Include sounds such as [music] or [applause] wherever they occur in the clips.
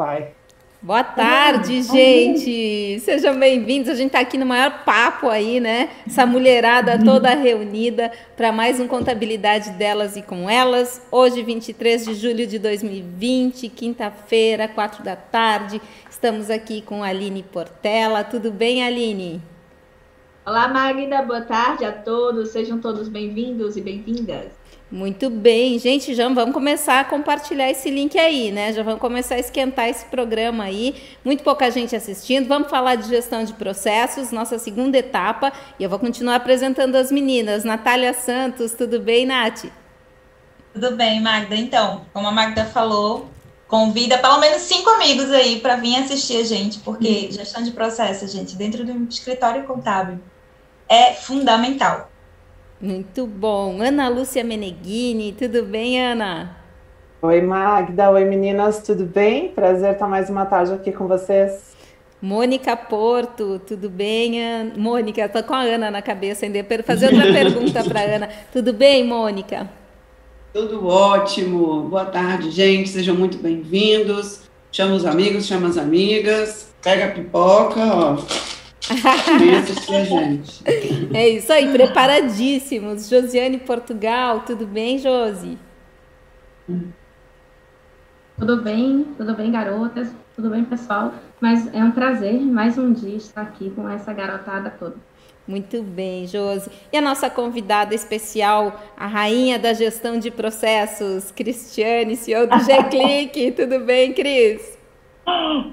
Pai. Boa tarde, gente! Sejam bem-vindos. A gente está aqui no maior papo aí, né? Essa mulherada toda reunida para mais um Contabilidade delas e com elas. Hoje, 23 de julho de 2020, quinta-feira, quatro da tarde. Estamos aqui com a Aline Portela. Tudo bem, Aline? Olá, Magda. Boa tarde a todos. Sejam todos bem-vindos e bem-vindas. Muito bem, gente, já vamos começar a compartilhar esse link aí, né? Já vamos começar a esquentar esse programa aí. Muito pouca gente assistindo. Vamos falar de gestão de processos, nossa segunda etapa. E eu vou continuar apresentando as meninas. Natália Santos, tudo bem, Nath? Tudo bem, Magda. Então, como a Magda falou, convida pelo menos cinco amigos aí para vir assistir a gente, porque uhum. gestão de processos, gente, dentro do escritório contábil é fundamental. Muito bom. Ana Lúcia Meneghini, tudo bem, Ana? Oi, Magda. Oi, meninas, tudo bem? Prazer estar mais uma tarde aqui com vocês. Mônica Porto, tudo bem? Ana? Mônica, estou com a Ana na cabeça ainda. Fazer outra [laughs] pergunta para Ana. Tudo bem, Mônica? Tudo ótimo. Boa tarde, gente. Sejam muito bem-vindos. Chama os amigos, chama as amigas. Pega a pipoca, ó. É isso aí, preparadíssimos. Josiane Portugal, tudo bem, Josi? Tudo bem, tudo bem, garotas, tudo bem, pessoal. Mas é um prazer, mais um dia, estar aqui com essa garotada toda. Muito bem, Josi. E a nossa convidada especial, a rainha da gestão de processos, Cristiane, CEO do G-Click. tudo bem, Cris?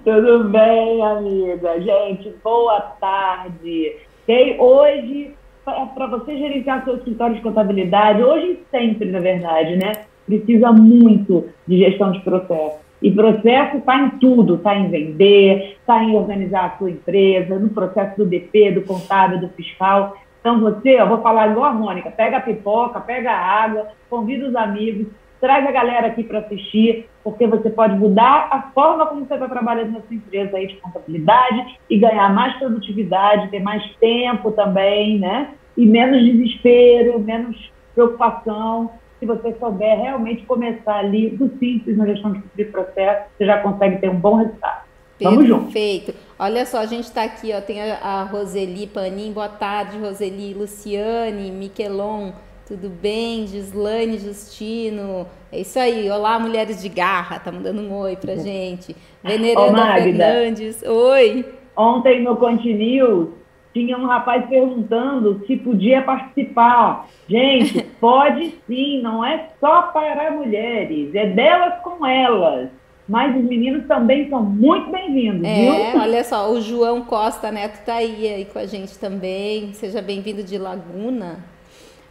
Tudo bem, amiga? Gente, boa tarde. Okay? Hoje, para você gerenciar seu escritório de contabilidade, hoje e sempre, na verdade, né? Precisa muito de gestão de processo. E processo está em tudo, está em vender, está em organizar a sua empresa, no processo do DP, do contábil, do fiscal. Então você, eu vou falar igual a Mônica, pega a pipoca, pega a água, convida os amigos, traz a galera aqui para assistir, porque você pode mudar a forma como você está trabalhando na sua empresa aí de contabilidade e ganhar mais produtividade, ter mais tempo também, né? E menos desespero, menos preocupação. Se você souber realmente começar ali do simples na gestão de processo, você já consegue ter um bom resultado. Vamos junto. Perfeito. Olha só, a gente está aqui, ó, tem a, Roseli Panim, boa tarde, Roseli, Luciane, Miquelon, tudo bem? Gislaine Justino. É isso aí. Olá, mulheres de garra. Tá mandando um oi pra gente. Veneranda Fernandes. Oi. Ontem no Continews tinha um rapaz perguntando se podia participar. Gente, [laughs] pode sim, não é só para mulheres, é delas com elas. Mas os meninos também são muito bem-vindos, é, viu? olha só, o João Costa Neto tá aí, aí com a gente também. Seja bem-vindo de Laguna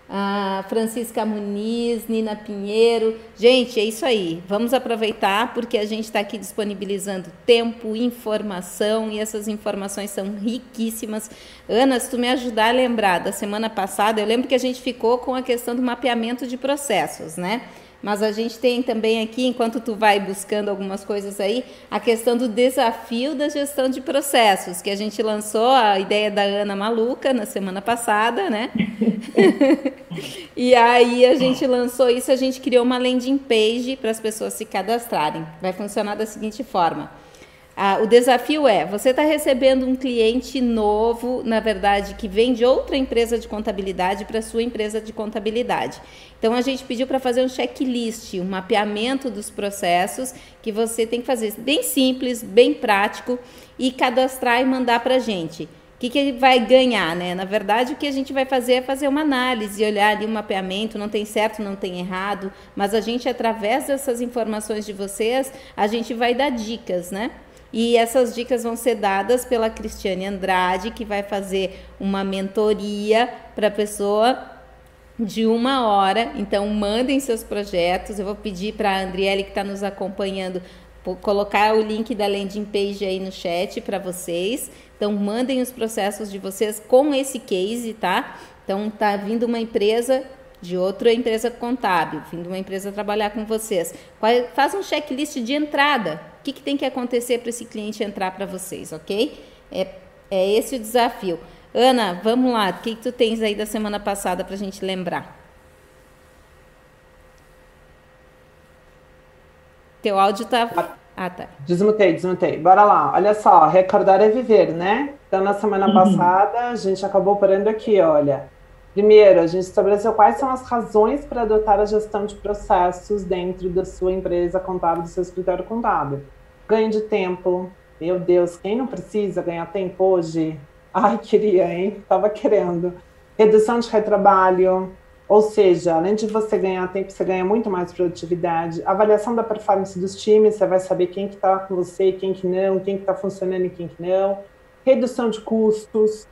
a Francisca Muniz, Nina Pinheiro. Gente, é isso aí. Vamos aproveitar porque a gente está aqui disponibilizando tempo, informação e essas informações são riquíssimas. Ana, se tu me ajudar a lembrar da semana passada, eu lembro que a gente ficou com a questão do mapeamento de processos, né? Mas a gente tem também aqui, enquanto tu vai buscando algumas coisas aí, a questão do desafio da gestão de processos, que a gente lançou a ideia da Ana Maluca na semana passada, né? [laughs] e aí a gente lançou isso, a gente criou uma landing page para as pessoas se cadastrarem. Vai funcionar da seguinte forma ah, o desafio é: você está recebendo um cliente novo, na verdade, que vem de outra empresa de contabilidade para sua empresa de contabilidade. Então a gente pediu para fazer um checklist, um mapeamento dos processos que você tem que fazer bem simples, bem prático e cadastrar e mandar para a gente. O que, que ele vai ganhar, né? Na verdade, o que a gente vai fazer é fazer uma análise, olhar ali um mapeamento, não tem certo, não tem errado, mas a gente, através dessas informações de vocês, a gente vai dar dicas, né? E essas dicas vão ser dadas pela Cristiane Andrade, que vai fazer uma mentoria para a pessoa de uma hora. Então, mandem seus projetos. Eu vou pedir para a Andriele, que está nos acompanhando, colocar o link da landing page aí no chat para vocês. Então, mandem os processos de vocês com esse case, tá? Então, tá vindo uma empresa de outra empresa contábil, vindo uma empresa trabalhar com vocês. Faz um checklist de entrada que, que tem que acontecer para esse cliente entrar para vocês, ok? É, é esse o desafio. Ana, vamos lá. O que, que tu tens aí da semana passada para a gente lembrar? Teu áudio tá, Ah, tá. Desmutei, desmutei. Bora lá. Olha só, recordar é viver, né? Então, na semana uhum. passada, a gente acabou parando aqui, olha. Primeiro, a gente estabeleceu quais são as razões para adotar a gestão de processos dentro da sua empresa contábil, do seu escritório contábil. Ganho de tempo. Meu Deus, quem não precisa ganhar tempo hoje? Ai, queria, hein? Tava querendo. Redução de retrabalho, ou seja, além de você ganhar tempo, você ganha muito mais produtividade. Avaliação da performance dos times, você vai saber quem que está com você, quem que não, quem que está funcionando e quem que não. Redução de custos.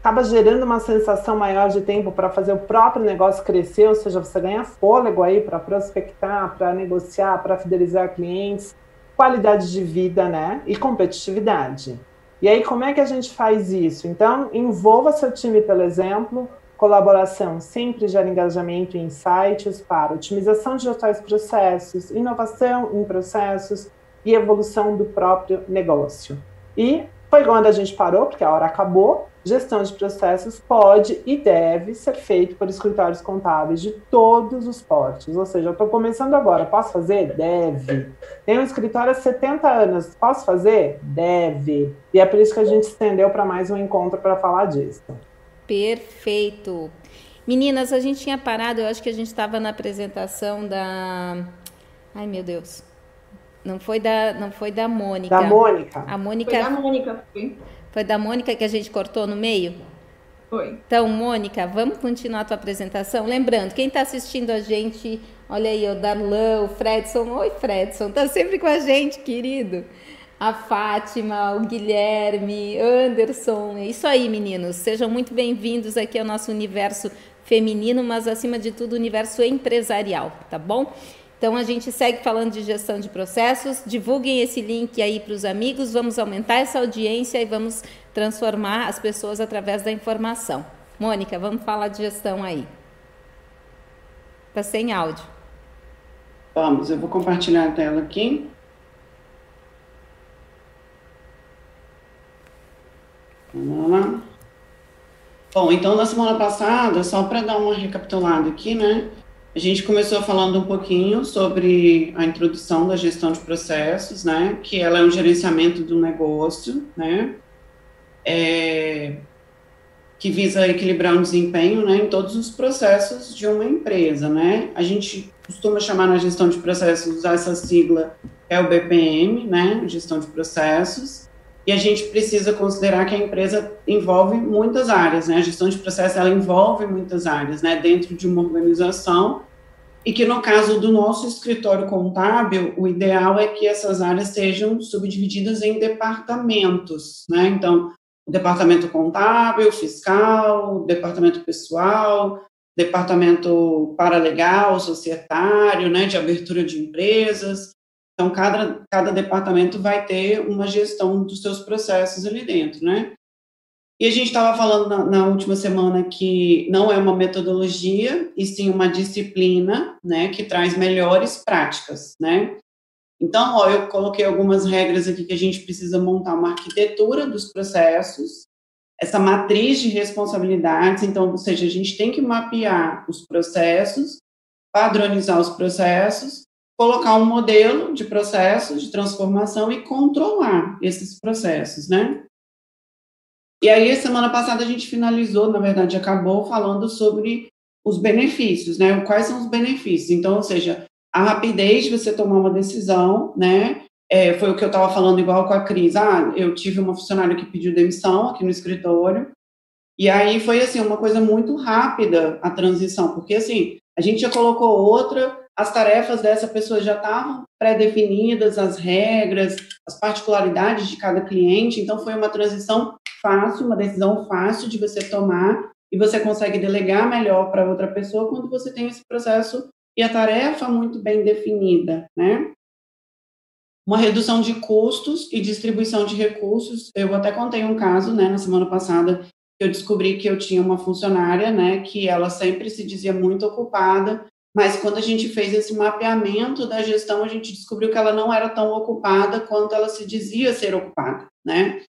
Acaba gerando uma sensação maior de tempo para fazer o próprio negócio crescer, ou seja, você ganha fôlego aí para prospectar, para negociar, para fidelizar clientes, qualidade de vida, né? E competitividade. E aí, como é que a gente faz isso? Então, envolva seu time pelo exemplo, Colaboração sempre gera engajamento e insights para otimização de atuais processos, inovação em processos e evolução do próprio negócio. E foi quando a gente parou, porque a hora acabou. Gestão de processos pode e deve ser feito por escritórios contábeis de todos os portes. Ou seja, eu estou começando agora, posso fazer? Deve. Tenho um escritório há 70 anos, posso fazer? Deve. E é por isso que a gente estendeu para mais um encontro para falar disso. Perfeito. Meninas, a gente tinha parado, eu acho que a gente estava na apresentação da. Ai, meu Deus. Não foi da, não foi da Mônica. Da Mônica. A Mônica. Foi da Mônica, foi. Foi da Mônica que a gente cortou no meio? Foi. Então, Mônica, vamos continuar a tua apresentação. Lembrando, quem está assistindo a gente, olha aí, o Darlan, o Fredson. Oi, Fredson, tá sempre com a gente, querido a Fátima, o Guilherme, Anderson. É isso aí, meninos. Sejam muito bem-vindos aqui ao nosso universo feminino, mas acima de tudo, universo empresarial, tá bom? Então a gente segue falando de gestão de processos. Divulguem esse link aí para os amigos. Vamos aumentar essa audiência e vamos transformar as pessoas através da informação. Mônica, vamos falar de gestão aí. Tá sem áudio. Vamos, eu vou compartilhar a tela aqui. Vamos lá. Bom, então na semana passada, só para dar uma recapitulada aqui, né? A gente começou falando um pouquinho sobre a introdução da gestão de processos, né? Que ela é um gerenciamento do negócio, né? É, que visa equilibrar o um desempenho, né? Em todos os processos de uma empresa, né? A gente costuma chamar na gestão de processos usar essa sigla é o BPM, né? Gestão de processos e a gente precisa considerar que a empresa envolve muitas áreas, né? A gestão de processo ela envolve muitas áreas, né? Dentro de uma organização e que no caso do nosso escritório contábil, o ideal é que essas áreas sejam subdivididas em departamentos, né? Então, o departamento contábil, fiscal, departamento pessoal, departamento paralegal, societário, né, de abertura de empresas, então, cada, cada departamento vai ter uma gestão dos seus processos ali dentro, né? E a gente estava falando na, na, última semana que não é uma metodologia, e sim uma disciplina, né, que traz melhores práticas, né? Então, ó, eu coloquei algumas regras aqui que a gente precisa montar uma arquitetura dos processos, essa matriz de responsabilidades, então, ou seja, a gente tem que mapear os processos, padronizar os processos colocar um modelo de processo de transformação e controlar esses processos, né? E aí, semana passada, a gente finalizou, na verdade, acabou falando sobre os benefícios, né? Quais são os benefícios? Então, ou seja, a rapidez de você tomar uma decisão, né? É, foi o que eu estava falando igual com a Cris. Ah, eu tive uma funcionária que pediu demissão aqui no escritório, e aí foi, assim, uma coisa muito rápida a transição, porque, assim, a gente já colocou outra, as tarefas dessa pessoa já estavam pré-definidas, as regras, as particularidades de cada cliente, então foi uma transição fácil, uma decisão fácil de você tomar e você consegue delegar melhor para outra pessoa quando você tem esse processo e a tarefa muito bem definida, né? Uma redução de custos e distribuição de recursos. Eu até contei um caso, né, na semana passada, que eu descobri que eu tinha uma funcionária, né, que ela sempre se dizia muito ocupada mas quando a gente fez esse mapeamento da gestão, a gente descobriu que ela não era tão ocupada quanto ela se dizia ser ocupada, né?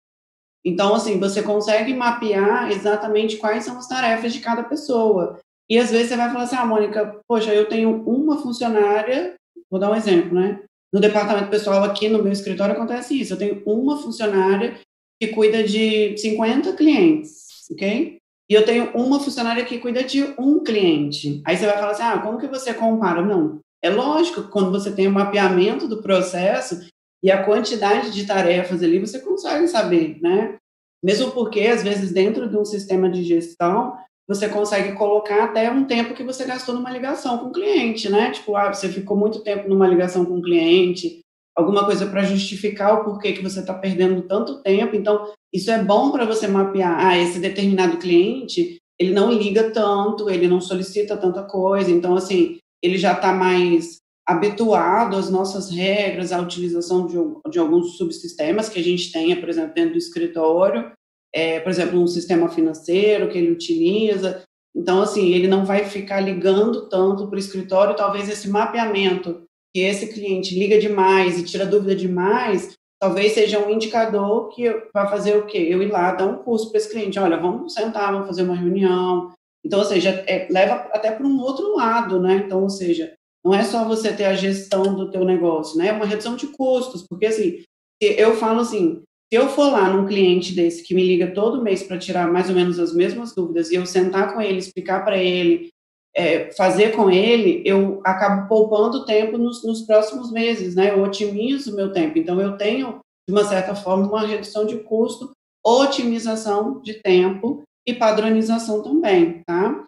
Então, assim, você consegue mapear exatamente quais são as tarefas de cada pessoa. E às vezes você vai falar assim, ah, Mônica, poxa, eu tenho uma funcionária, vou dar um exemplo, né? no departamento pessoal aqui no meu escritório acontece isso. Eu tenho uma funcionária que cuida de 50 clientes, ok? E eu tenho uma funcionária que cuida de um cliente. Aí você vai falar assim, ah, como que você compara? Não, é lógico que quando você tem o um mapeamento do processo e a quantidade de tarefas ali, você consegue saber, né? Mesmo porque, às vezes, dentro de um sistema de gestão, você consegue colocar até um tempo que você gastou numa ligação com o cliente, né? Tipo, ah, você ficou muito tempo numa ligação com o cliente, alguma coisa para justificar o porquê que você está perdendo tanto tempo. Então, isso é bom para você mapear. Ah, esse determinado cliente, ele não liga tanto, ele não solicita tanta coisa. Então, assim, ele já está mais habituado às nossas regras, à utilização de, de alguns subsistemas que a gente tenha, por exemplo, dentro do escritório é, por exemplo, um sistema financeiro que ele utiliza. Então, assim, ele não vai ficar ligando tanto para o escritório, talvez esse mapeamento que esse cliente liga demais e tira dúvida demais, talvez seja um indicador que vai fazer o quê? Eu ir lá dar um curso para esse cliente, olha, vamos sentar, vamos fazer uma reunião. Então, ou seja, é, leva até para um outro lado, né? Então, ou seja, não é só você ter a gestão do teu negócio, né? É uma redução de custos, porque assim, eu falo assim, se eu for lá num cliente desse que me liga todo mês para tirar mais ou menos as mesmas dúvidas e eu sentar com ele, explicar para ele, é, fazer com ele, eu acabo poupando tempo nos, nos, próximos meses, né? Eu otimizo o meu tempo. Então, eu tenho, de uma certa forma, uma redução de custo, otimização de tempo e padronização também, tá?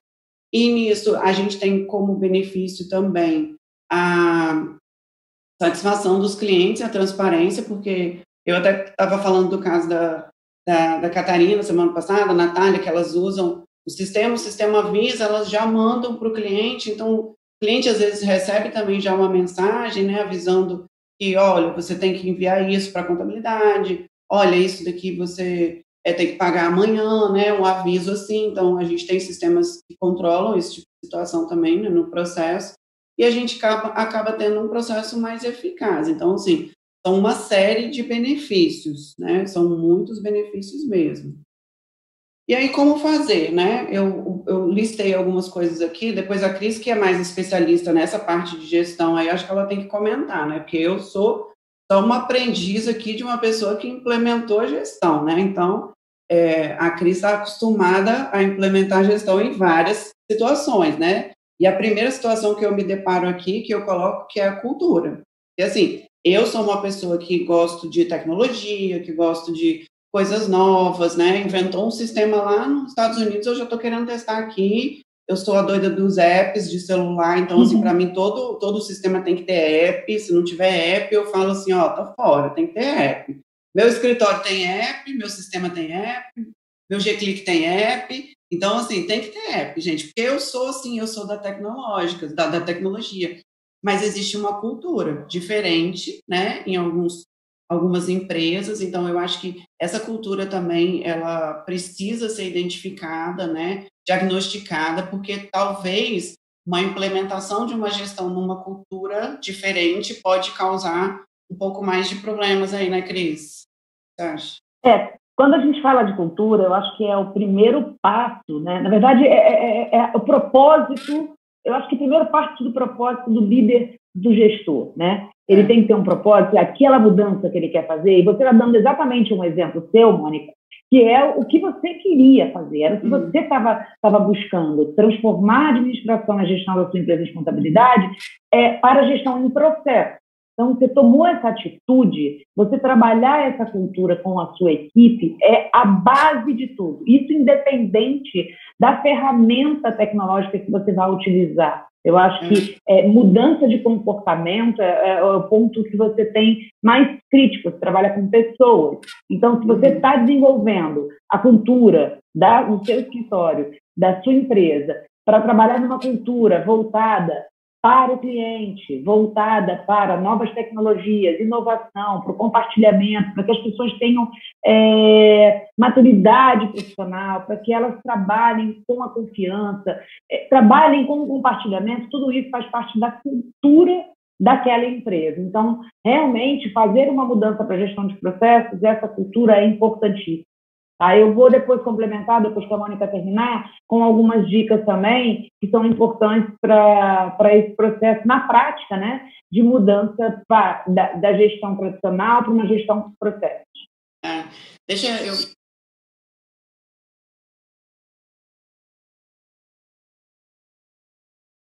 E nisso, a gente tem como benefício também a satisfação dos clientes, a transparência, porque eu até estava falando do caso da, da, da, Catarina semana passada, a Natália, que elas usam o sistema, o sistema avisa, elas já mandam para o cliente, então o cliente às vezes recebe também já uma mensagem, né, avisando que, olha, você tem que enviar isso para a contabilidade, olha, isso daqui você é, tem que pagar amanhã, né, um aviso assim, então a gente tem sistemas que controlam esse tipo de situação também né, no processo, e a gente acaba, acaba tendo um processo mais eficaz. Então, assim, são uma série de benefícios, né? São muitos benefícios mesmo. E aí, como fazer, né? Eu, eu listei algumas coisas aqui, depois a Cris, que é mais especialista nessa parte de gestão, aí acho que ela tem que comentar, né? Porque eu sou só uma aprendiz aqui de uma pessoa que implementou a gestão, né? Então, é, a Cris está acostumada a implementar a gestão em várias situações, né? E a primeira situação que eu me deparo aqui, que eu coloco, que é a cultura. E assim, eu sou uma pessoa que gosto de tecnologia, que gosto de coisas novas, né? Inventou um sistema lá nos Estados Unidos, eu já estou querendo testar aqui. Eu sou a doida dos apps de celular, então, assim, uhum. para mim, todo, todo o sistema tem que ter app. Se não tiver app, eu falo assim: ó, tá fora, tem que ter app. Meu escritório tem app, meu sistema tem app, meu G-Click tem app. Então, assim, tem que ter app, gente, porque eu sou assim, eu sou da tecnológica, da, da tecnologia mas existe uma cultura diferente, né, em alguns algumas empresas, então eu acho que essa cultura também ela precisa ser identificada, né, diagnosticada, porque talvez uma implementação de uma gestão numa cultura diferente pode causar um pouco mais de problemas aí, né, Cris? Você acha? É, quando a gente fala de cultura, eu acho que é o primeiro passo, né? Na verdade, é, é, é, é o propósito eu acho que primeiro parte do propósito do líder, do gestor, né? Ele é. tem que ter um propósito, aquela mudança que ele quer fazer, e você está dando exatamente um exemplo seu, Mônica, que é o que você queria fazer, era o que uhum. você estava buscando, transformar a administração, a gestão da sua empresa de contabilidade é, para a gestão em processo. Então, você tomou essa atitude, você trabalhar essa cultura com a sua equipe é a base de tudo. Isso independente da ferramenta tecnológica que você vai utilizar. Eu acho que é, mudança de comportamento é, é, o ponto que você tem mais crítico, você trabalha com pessoas. Então, se você está desenvolvendo a cultura da, do seu escritório, da sua empresa, para trabalhar numa cultura voltada para o cliente, voltada para novas tecnologias, inovação, para o compartilhamento, para que as pessoas tenham é, maturidade profissional, para que elas trabalhem com a confiança, é, trabalhem com o compartilhamento, tudo isso faz parte da cultura daquela empresa. Então, realmente, fazer uma mudança para a gestão de processos, essa cultura é importantíssima. Tá? Eu vou depois complementar, depois que a Mônica terminar, com algumas dicas também que são importantes para esse processo na prática, né, de mudança pra, da, da, gestão tradicional para uma gestão de processos. É, deixa eu.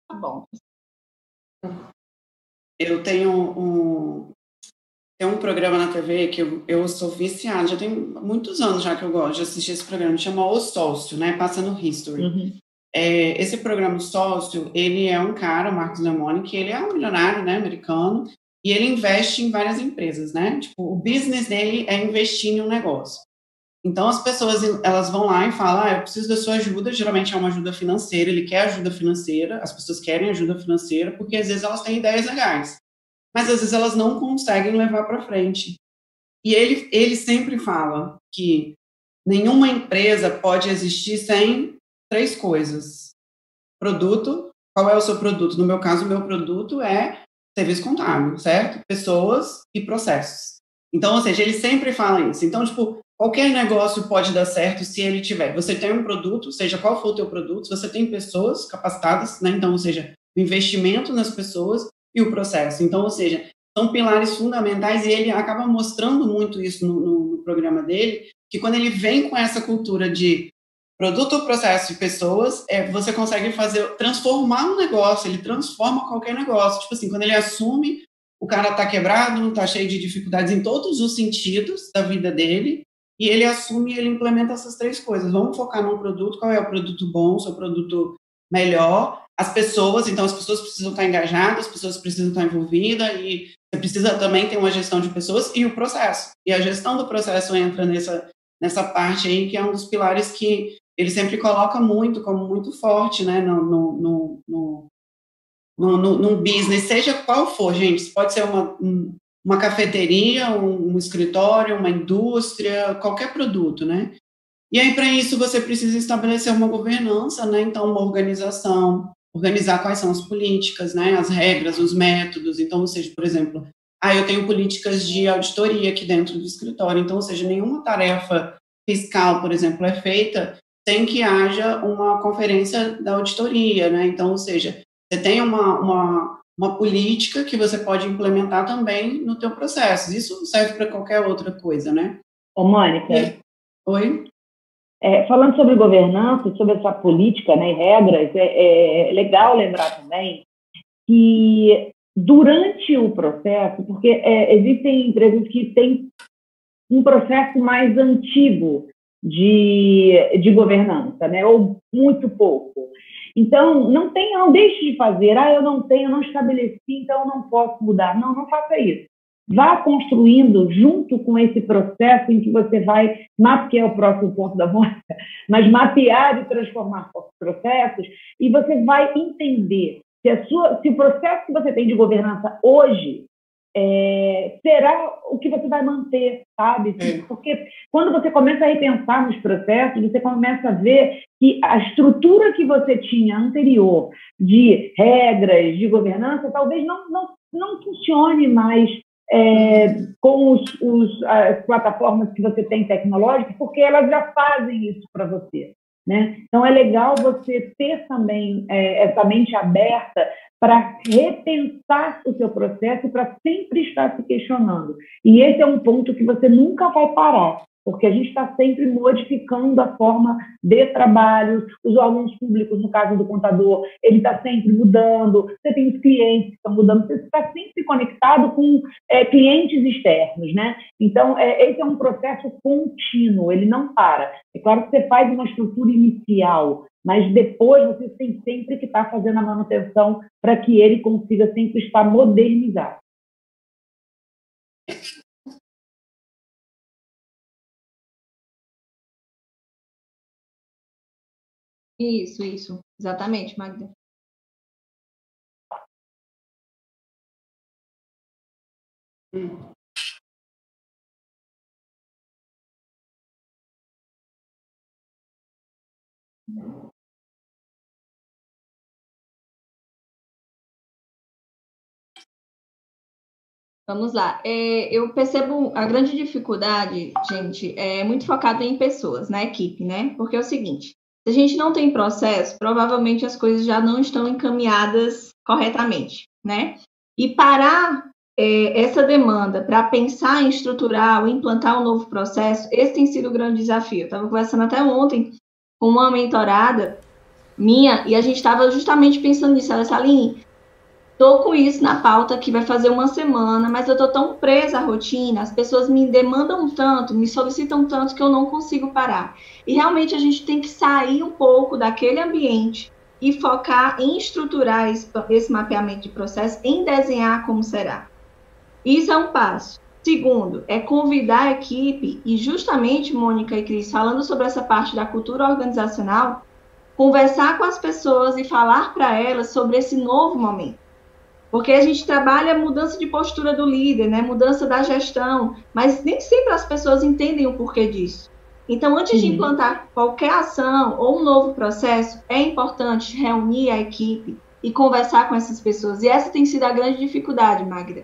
Tá bom. Eu tenho um, tem um programa na TV que eu, eu sou viciada, já tem muitos anos já que eu gosto de assistir esse programa, chama O Sócio, né? Passa no History. Uhum. É, esse programa Sócio, ele é um cara, o Marcos Lemone, que ele é um milionário, né, americano, e ele investe em várias empresas, né? Tipo, o business dele é investir em um negócio. Então as pessoas elas vão lá e falam, ah, eu preciso da sua ajuda. Geralmente é uma ajuda financeira. Ele quer ajuda financeira. As pessoas querem ajuda financeira porque às vezes elas têm ideias legais mas às vezes elas não conseguem levar para frente. E ele, ele sempre fala que nenhuma empresa pode existir sem três coisas: produto. Qual é o seu produto? No meu caso, o meu produto é serviço contábil, certo? Pessoas e processos. Então, ou seja, ele sempre fala isso. Então, tipo, qualquer negócio pode dar certo se ele tiver. Você tem um produto, seja qual for o teu produto, você tem pessoas capacitadas, né? Então, ou seja, o investimento nas pessoas e o processo. Então, ou seja, são pilares fundamentais e ele acaba mostrando muito isso no, no, no programa dele, que quando ele vem com essa cultura de produto, processo e pessoas, é, você consegue fazer, transformar um negócio, ele transforma qualquer negócio. Tipo assim, quando ele assume, o cara está quebrado, está cheio de dificuldades em todos os sentidos da vida dele, e ele assume e ele implementa essas três coisas. Vamos focar num produto, qual é o produto bom, seu produto melhor, as pessoas, então as pessoas precisam estar engajadas, as pessoas precisam estar envolvidas e você precisa também ter uma gestão de pessoas e o processo. E a gestão do processo entra nessa, nessa parte aí, que é um dos pilares que ele sempre coloca muito, como muito forte, né, no, no, no, no, no, business, seja qual for, gente. Pode ser uma, uma cafeteria, um, um escritório, uma indústria, qualquer produto, né? E aí, para isso, você precisa estabelecer uma governança, né? Então, uma organização, organizar quais são as políticas, né? As regras, os métodos. Então, ou seja, por exemplo, ah, eu tenho políticas de auditoria aqui dentro do escritório. Então, ou seja, nenhuma tarefa fiscal, por exemplo, é feita sem que haja uma conferência da auditoria, né? Então, ou seja, você tem uma, uma, uma política que você pode implementar também no teu processo. Isso serve para qualquer outra coisa, né? Ô, Mônica. E... Oi? É, falando sobre governança, sobre essa política né, e regras, é, é legal lembrar também que durante o processo, porque é, existem empresas que têm um processo mais antigo de, de governança, né, ou muito pouco. Então, não tenha, não deixe de fazer, ah, eu não tenho, eu não estabeleci, então eu não posso mudar. Não, não faça isso. Vá construindo junto com esse processo em que você vai mapear o próximo ponto da moda, [laughs] mas mapear e transformar processos, e você vai entender se, a sua, se o processo que você tem de governança hoje é, será o que você vai manter, sabe? Porque quando você começa a repensar nos processos, você começa a ver que a estrutura que você tinha anterior de regras, de governança, talvez não, não, não funcione mais é, com os, os, as plataformas que você tem tecnológicas, porque elas já fazem isso para você. Né? Então, é legal você ter também é, essa mente aberta para repensar o seu processo e para sempre estar se questionando. E esse é um ponto que você nunca vai parar porque a gente está sempre modificando a forma de trabalho, os órgãos públicos, no caso do contador, ele está sempre mudando, você tem os clientes que estão mudando, você está sempre conectado com é, clientes externos, né? Então, é, esse é um processo contínuo, ele não para. É claro que você faz uma estrutura inicial, mas depois você tem sempre que estar tá fazendo a manutenção para que ele consiga sempre estar modernizado. Isso, isso. Exatamente, Magda. Vamos lá. É, eu percebo a grande dificuldade, gente, é muito focada em pessoas, na equipe, né? Porque é o seguinte: se a gente não tem processo, provavelmente as coisas já não estão encaminhadas corretamente, né? E parar é, essa demanda para pensar em estruturar ou implantar um novo processo, esse tem sido o grande desafio. Eu estava conversando até ontem com uma mentorada minha e a gente estava justamente pensando nisso. Ela disse, Aline, tô com isso na pauta que vai fazer uma semana, mas eu tô tão presa à rotina, as pessoas me demandam tanto, me solicitam tanto que eu não consigo parar. E realmente a gente tem que sair um pouco daquele ambiente e focar em estruturar esse, esse mapeamento de processo, em desenhar como será. Isso é um passo. Segundo, é convidar a equipe, e justamente, Mônica e Cris, falando sobre essa parte da cultura organizacional, conversar com as pessoas e falar para elas sobre esse novo momento. Porque a gente trabalha a mudança de postura do líder, né? mudança da gestão, mas nem sempre as pessoas entendem o porquê disso. Então, antes de implantar qualquer ação ou um novo processo, é importante reunir a equipe e conversar com essas pessoas. E essa tem sido a grande dificuldade, Magda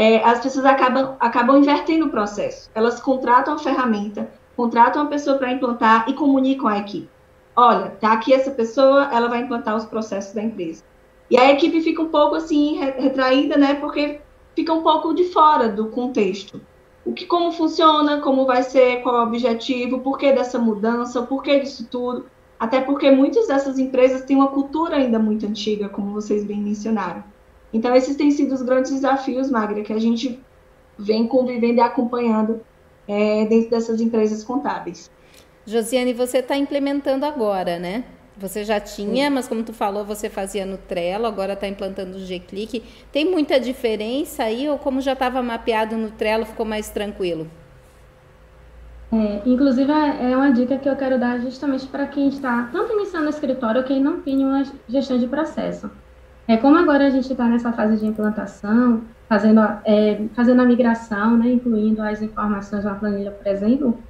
é, as pessoas acabam, acabam invertendo o processo. Elas contratam a ferramenta, contratam a pessoa para implantar e comunicam à equipe. Olha, tá aqui essa pessoa, ela vai implantar os processos da empresa. E a equipe fica um pouco assim retraída, né? Porque fica um pouco de fora do contexto. O que, como funciona, como vai ser, qual é o objetivo, o porquê dessa mudança, o porquê disso tudo. Até porque muitas dessas empresas têm uma cultura ainda muito antiga, como vocês bem mencionaram. Então, esses têm sido os grandes desafios, Magra, que a gente vem convivendo e acompanhando é, dentro dessas empresas contábeis. Josiane, você está implementando agora, né? Você já tinha, mas como tu falou, você fazia no Trello, agora está implantando o G-Click. Tem muita diferença aí ou como já estava mapeado no Trello, ficou mais tranquilo? É, inclusive, é uma dica que eu quero dar justamente para quem está tanto iniciando no escritório ou quem não tem uma gestão de processo. É, como agora a gente está nessa fase de implantação, fazendo, é, fazendo a migração, né, incluindo as informações na planilha, por exemplo,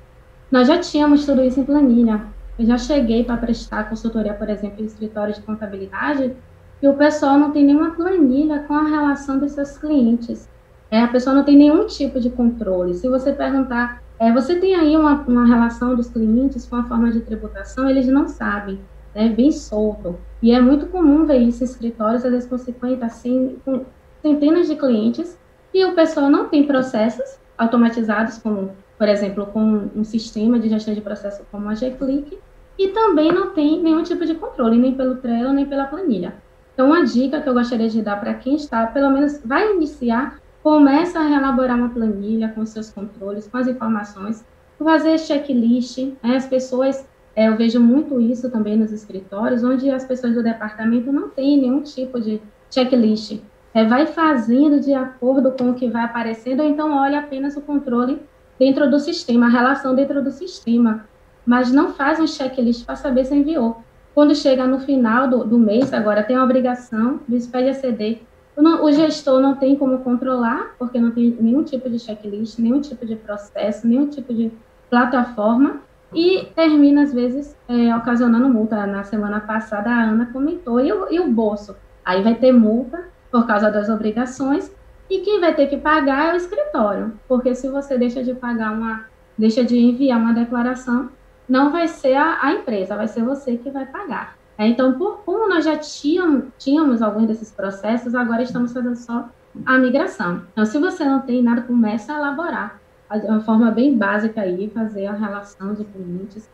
nós já tínhamos tudo isso em planilha. Eu já cheguei para prestar consultoria, por exemplo, em escritório de contabilidade, e o pessoal não tem nenhuma planilha com a relação dos seus clientes. É, a pessoa não tem nenhum tipo de controle. Se você perguntar, é, você tem aí uma, uma relação dos clientes com a forma de tributação, eles não sabem né, bem solto. E é muito comum ver isso em escritórios, às vezes com 50, assim, com centenas de clientes, e o pessoal não tem processos automatizados, como, por exemplo, com um sistema de gestão de processo como a G-Click, e também não tem nenhum tipo de controle, nem pelo Trello, nem pela planilha. Então, uma dica que eu gostaria de dar para quem está, pelo menos vai iniciar, começa a elaborar uma planilha com seus controles, com as informações, fazer checklist, né? as pessoas é, eu vejo muito isso também nos escritórios, onde as pessoas do departamento não têm nenhum tipo de checklist. É, vai fazendo de acordo com o que vai aparecendo, ou então olha apenas o controle dentro do sistema, a relação dentro do sistema, mas não faz um checklist para saber se enviou. Quando chega no final do, do mês, agora tem a obrigação do SPED ACD. O, o gestor não tem como controlar, porque não tem nenhum tipo de checklist, nenhum tipo de processo, nenhum tipo de plataforma, e termina, às vezes, é, ocasionando multa. Na semana passada, a Ana comentou, e o, e o bolso? Aí vai ter multa por causa das obrigações, e quem vai ter que pagar é o escritório, porque se você deixa de pagar uma, deixa de enviar uma declaração, não vai ser a, a empresa, vai ser você que vai pagar. É, então, por como nós já tínhamos, tínhamos alguns desses processos, agora estamos fazendo só a migração. Então, se você não tem nada, comece a elaborar uma forma bem básica aí, fazer a relação de clientes.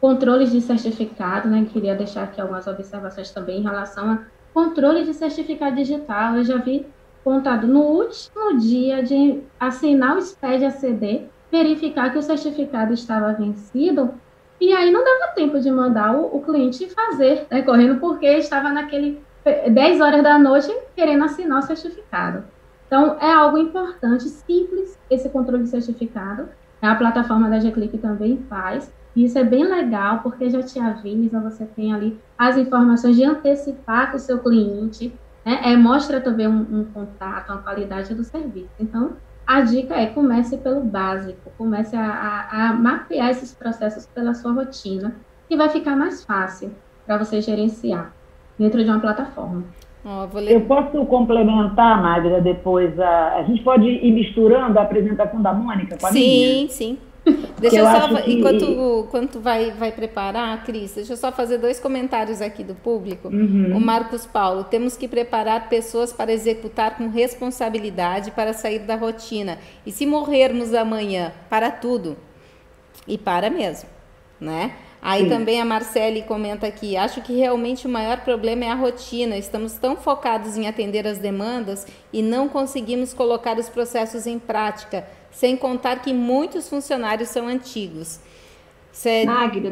Controles de certificado, né? Queria deixar aqui algumas observações também em relação a controle de certificado digital. Eu já vi contado no último dia de assinar o SPED ACD, verificar que o certificado estava vencido, e aí não dava tempo de mandar o, o cliente fazer, né, correndo, porque estava naquele 10 horas da noite querendo assinar o certificado. Então, é algo importante, simples, esse controle de certificado. A plataforma da G-Click também faz. E isso é bem legal, porque já te avisa, você tem ali as informações de antecipar com o seu cliente, né? é, mostra também um, um contato, uma qualidade do serviço. Então, a dica é comece pelo básico, comece a, a, a mapear esses processos pela sua rotina, que vai ficar mais fácil para você gerenciar dentro de uma plataforma. Vou Eu posso complementar, Magda, depois a. A gente pode ir misturando a apresentação da Mônica com a minha? Sim, sim. [laughs] Deixa Eu eu só, que- enquanto, enquanto vai, vai preparar, Cris, deixa eu só fazer dois comentários aqui do público. Uhum. O Marcos Paulo, temos que preparar pessoas para executar com responsabilidade para sair da rotina. E se morrermos amanhã, para tudo. E para mesmo, né? Aí Sim. também a Marcele comenta aqui, acho que realmente o maior problema é a rotina. Estamos tão focados em atender as demandas e não conseguimos colocar os processos em prática, sem contar que muitos funcionários são antigos. Cê- Magda,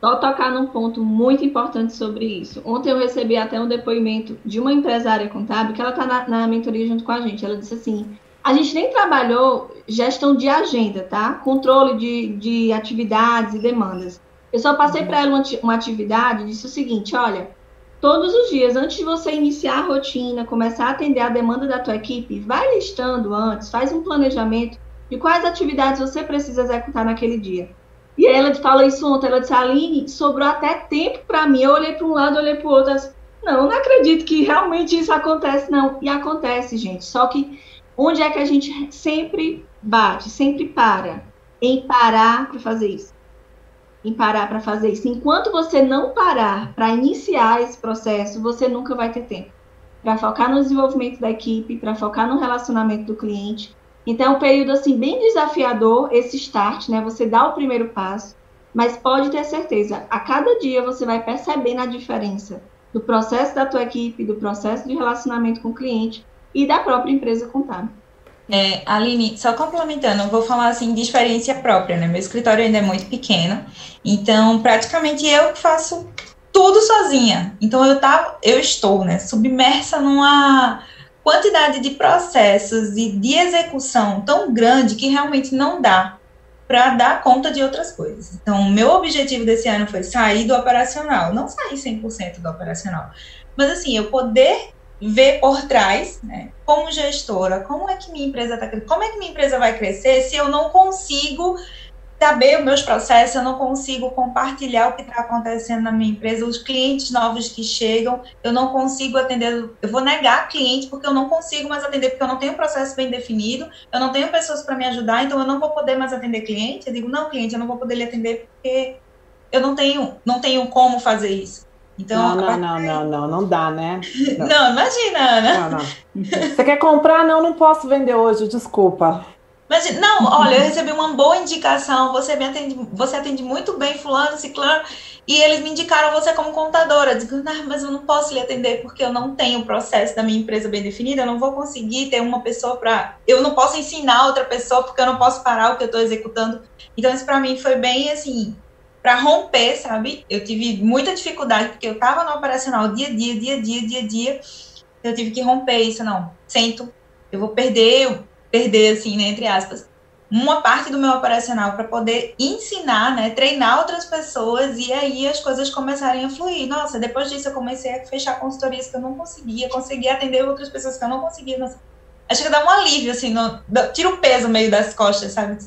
só tocar num ponto muito importante sobre isso. Ontem eu recebi até um depoimento de uma empresária contábil que ela está na, na mentoria junto com a gente. Ela disse assim: a gente nem trabalhou gestão de agenda, tá? Controle de, de atividades e demandas. Eu só passei para ela uma, uma atividade e disse o seguinte: olha, todos os dias, antes de você iniciar a rotina, começar a atender a demanda da tua equipe, vai listando antes, faz um planejamento de quais atividades você precisa executar naquele dia. E ela fala isso ontem, ela disse, Aline, sobrou até tempo para mim. Eu olhei para um lado, olhei para o outro, disse, não, não acredito que realmente isso acontece, não. E acontece, gente. Só que onde é que a gente sempre bate, sempre para? Em parar para fazer isso. Em parar para fazer isso. Enquanto você não parar para iniciar esse processo, você nunca vai ter tempo para focar no desenvolvimento da equipe, para focar no relacionamento do cliente. Então, é um período assim bem desafiador esse start, né? Você dá o primeiro passo, mas pode ter certeza, a cada dia você vai percebendo a diferença do processo da tua equipe, do processo de relacionamento com o cliente e da própria empresa contábil. É, Aline, só complementando, eu vou falar assim de experiência própria, né? Meu escritório ainda é muito pequeno, então praticamente eu faço tudo sozinha. Então eu tava, eu estou, né, submersa numa quantidade de processos e de execução tão grande que realmente não dá para dar conta de outras coisas. Então, o meu objetivo desse ano foi sair do operacional, não sair 100% do operacional, mas assim, eu poder ver por trás, né, como gestora, como é que minha empresa está como é que minha empresa vai crescer se eu não consigo saber os meus processos, eu não consigo compartilhar o que está acontecendo na minha empresa, os clientes novos que chegam, eu não consigo atender, eu vou negar cliente porque eu não consigo mais atender, porque eu não tenho processo bem definido, eu não tenho pessoas para me ajudar, então eu não vou poder mais atender cliente. Eu digo, não, cliente, eu não vou poder lhe atender porque eu não tenho, não tenho como fazer isso. Então, Não, não, não, não, não, não dá, né? não. [laughs] não, imagina, Ana. Não, não. Você quer comprar? Não, não posso vender hoje, desculpa. Mas, não, olha, eu recebi uma boa indicação, você me atende, você atende muito bem fulano, ciclano, e eles me indicaram você como contadora. Eu digo, não, mas eu não posso lhe atender porque eu não tenho o processo da minha empresa bem definido, eu não vou conseguir ter uma pessoa para... Eu não posso ensinar outra pessoa porque eu não posso parar o que eu estou executando. Então, isso para mim foi bem, assim, para romper, sabe? Eu tive muita dificuldade porque eu estava no operacional dia a dia, dia a dia, dia a dia, eu tive que romper isso, não, sento, eu vou perder perder, assim, né, entre aspas, uma parte do meu operacional para poder ensinar, né, treinar outras pessoas e aí as coisas começarem a fluir. Nossa, depois disso eu comecei a fechar consultorias que eu não conseguia, consegui atender outras pessoas que eu não conseguia. Nossa, acho que dá um alívio, assim, no, tira o peso meio das costas, sabe?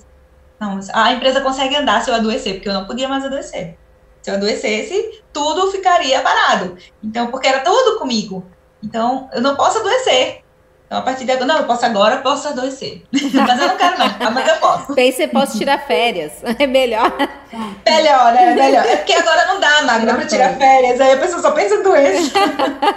Não, a empresa consegue andar se eu adoecer, porque eu não podia mais adoecer. Se eu adoecesse, tudo ficaria parado. Então, porque era tudo comigo. Então, eu não posso adoecer. Então, a partir de agora, não, eu posso agora, eu posso adoecer. [laughs] Mas eu não quero, não. Mas eu posso. Pense, posso tirar férias. [laughs] É melhor. Melhor, né? Melhor. É porque agora não dá, Magda, para tirar férias. Aí a pessoa só pensa em doença.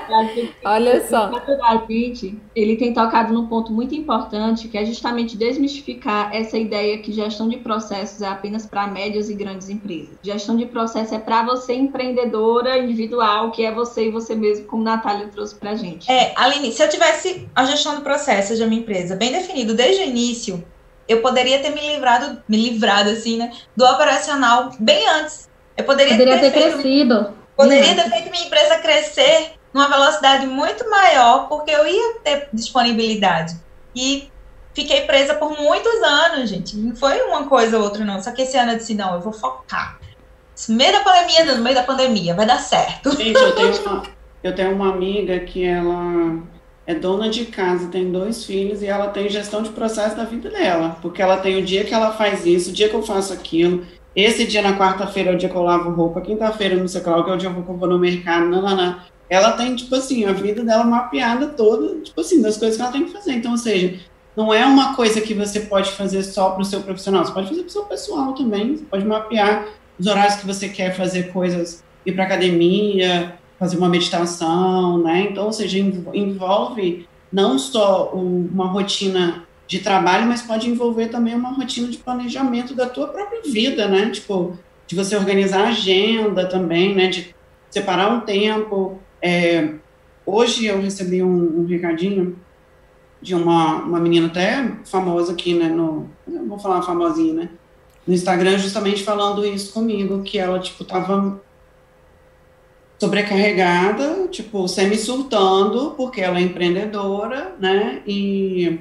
[laughs] Olha só. O gente, ele tem tocado num ponto muito importante, que é justamente desmistificar essa ideia que gestão de processos é apenas para médias e grandes empresas. Gestão de processo é para você, empreendedora individual, que é você e você mesmo, como a Natália trouxe para gente. É, Aline, se eu tivesse a gestão do processo da minha empresa bem definido desde o início, eu poderia ter me livrado, me livrado assim, né, do operacional bem antes. Eu poderia, Poderia ter feito, crescido. Poderia ter feito minha empresa crescer numa velocidade muito maior, porque eu ia ter disponibilidade. E fiquei presa por muitos anos, gente. Não foi uma coisa ou outra, não. Só que esse ano eu disse, não, eu vou focar. No meio da pandemia, no meio da pandemia, vai dar certo. Gente, eu tenho uma, eu tenho uma amiga que ela é dona de casa, tem dois filhos e ela tem gestão de processo da vida dela, porque ela tem o dia que ela faz isso, o dia que eu faço aquilo, esse dia na quarta-feira é o dia que eu lavo roupa, quinta-feira não sei qual, que é o dia que eu vou no mercado, não, não, não. ela tem, tipo assim, a vida dela mapeada toda, tipo assim, das coisas que ela tem que fazer. Então, ou seja, não é uma coisa que você pode fazer só para o seu profissional, você pode fazer para o seu pessoal também, você pode mapear os horários que você quer fazer coisas, ir para academia, fazer uma meditação, né? Então, ou seja, envolve não só uma rotina de trabalho, mas pode envolver também uma rotina de planejamento da tua própria vida, né? Tipo, de você organizar a agenda também, né? De separar um tempo. É, hoje eu recebi um, um, recadinho de uma, uma menina até famosa aqui, né? No, vou falar famosinha, né? No Instagram, justamente falando isso comigo, que ela, tipo, tava sobrecarregada, tipo, semi-surtando, porque ela é empreendedora, né? E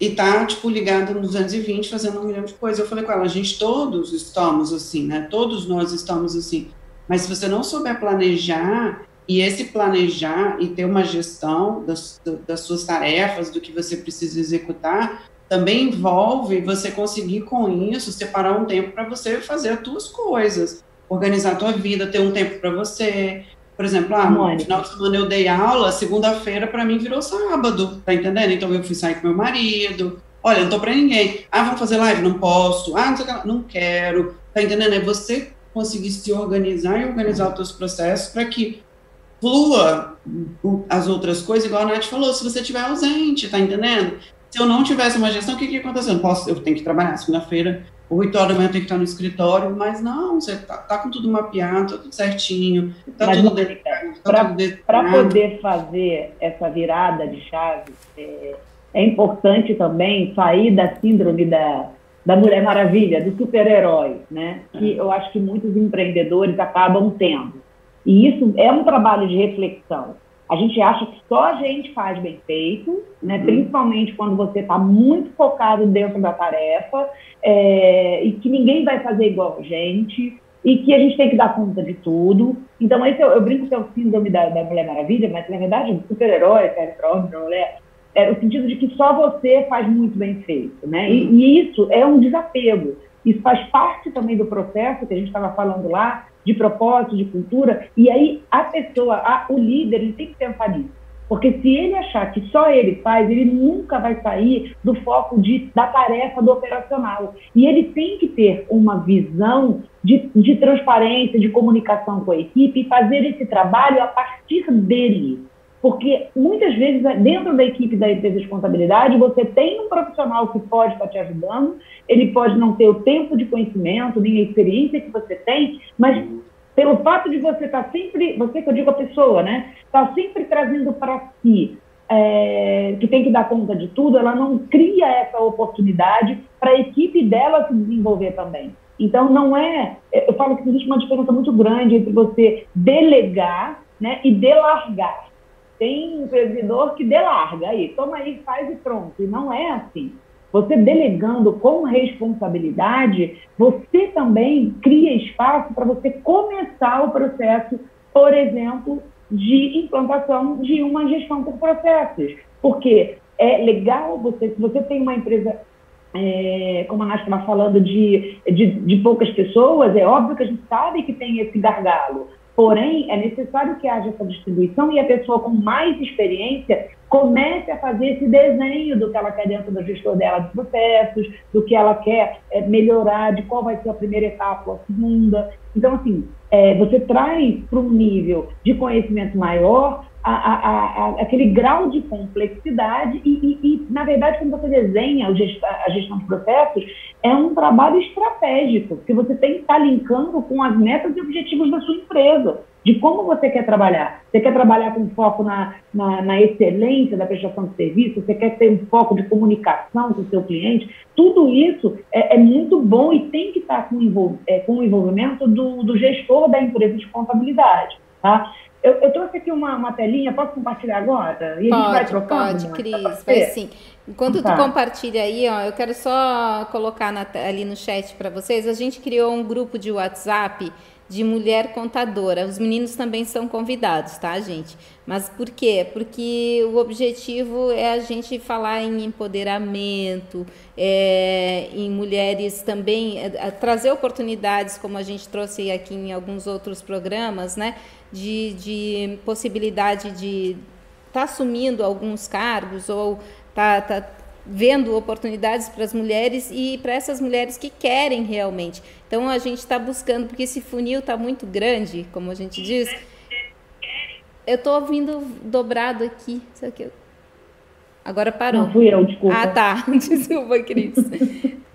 e tá, tipo, ligada no 220, fazendo um milhão de coisas. Eu falei com ela, a gente todos estamos assim, né? Todos nós estamos assim. Mas se você não souber planejar, e esse planejar e ter uma gestão das, das suas tarefas, do que você precisa executar, também envolve você conseguir com isso separar um tempo para você fazer as suas coisas, organizar a tua vida, ter um tempo para você, por exemplo, ah, no final de semana eu dei aula, segunda-feira para mim virou sábado, tá entendendo? Então eu fui sair com meu marido. Olha, não tô para ninguém. Ah, vamos fazer live? Não posso. Ah, não, sei que, não quero. Tá entendendo? É você conseguir se organizar e organizar os seus processos para que flua as outras coisas, igual a Nath falou, se você estiver ausente, tá entendendo? Se eu não tivesse uma gestão, o que que ia acontecer? Eu, posso, eu tenho que trabalhar segunda-feira, 8 horas da manhã tenho que estar no escritório, mas não, você tá, tá com tudo mapeado, tá tudo certinho, tá mas, tudo Para tá poder fazer essa virada de chave, é, é, importante também sair da síndrome da, da Mulher Maravilha, do super-herói, né? Que eu acho que muitos empreendedores acabam tendo. E isso é um trabalho de reflexão. A gente acha que só a gente faz bem feito, né? Uhum. principalmente quando você está muito focado dentro da tarefa é, e que ninguém vai fazer igual a gente e que a gente tem que dar conta de tudo. Então, esse eu, eu brinco que é o síndrome da, da Mulher Maravilha, mas na verdade, super-herói, serve para homem, para mulher, é o sentido de que só você faz muito bem feito, né? E, e isso é um desapego. Isso faz parte também do processo que a gente estava falando lá, de propósito, de cultura, e aí a pessoa, a, o líder, ele tem que pensar nisso. Porque se ele achar que só ele faz, ele nunca vai sair do foco de, da tarefa do operacional. E ele tem que ter uma visão de, de transparência, de comunicação com a equipe e fazer esse trabalho a partir dele. Porque muitas vezes, dentro da equipe da empresa de contabilidade, você tem um profissional que pode estar te ajudando, ele pode não ter o tempo de conhecimento, nem a experiência que você tem, mas pelo fato de você estar sempre, você que eu digo a pessoa, né, está sempre trazendo para si é, que tem que dar conta de tudo, ela não cria essa oportunidade para a equipe dela se desenvolver também. Então, não é. Eu falo que existe uma diferença muito grande entre você delegar né, e delargar. Tem um servidor que delarga aí, toma aí, faz e pronto. E não é assim. Você delegando com responsabilidade, você também cria espaço para você começar o processo, por exemplo, de implantação de uma gestão por processos. Porque é legal você, se você tem uma empresa é, como a Nath estava falando, de, de, de, poucas pessoas, é óbvio que a gente sabe que tem esse gargalo. Porém, é necessário que haja essa distribuição e a pessoa com mais experiência comece a fazer esse desenho do que ela quer dentro do gestor dela de processos, do que ela quer é, melhorar, de qual vai ser a primeira etapa, a segunda. Então, assim, é, você traz para um nível de conhecimento maior a, a, a, aquele grau de complexidade e, e, e, na verdade, quando você desenha a gestão de processos, é um trabalho estratégico, que você tem que estar linkando com as metas e objetivos da sua empresa, de como você quer trabalhar. Você quer trabalhar com foco na, na, na excelência da prestação de serviço, você quer ter um foco de comunicação com o seu cliente, tudo isso é, é muito bom e tem que estar com, é, com o envolvimento do, do gestor da empresa de contabilidade. Tá? Eu, eu trouxe aqui uma, uma telinha, posso compartilhar agora? E pode, a gente vai trocando? Pode, Cris, vai sim. Enquanto tá. tu compartilha aí, ó, eu quero só colocar na, ali no chat para vocês. A gente criou um grupo de WhatsApp de mulher contadora. Os meninos também são convidados, tá, gente? Mas por quê? Porque o objetivo é a gente falar em empoderamento, é, em mulheres também, é, é, trazer oportunidades, como a gente trouxe aqui em alguns outros programas, né? De, de possibilidade de estar tá assumindo alguns cargos ou tá, tá vendo oportunidades para as mulheres e para essas mulheres que querem realmente. Então a gente está buscando, porque esse funil está muito grande, como a gente diz. Eu estou ouvindo dobrado aqui. aqui. Agora parou. Não fui eu, desculpa. Ah, tá. [laughs] Desculpa, Cris.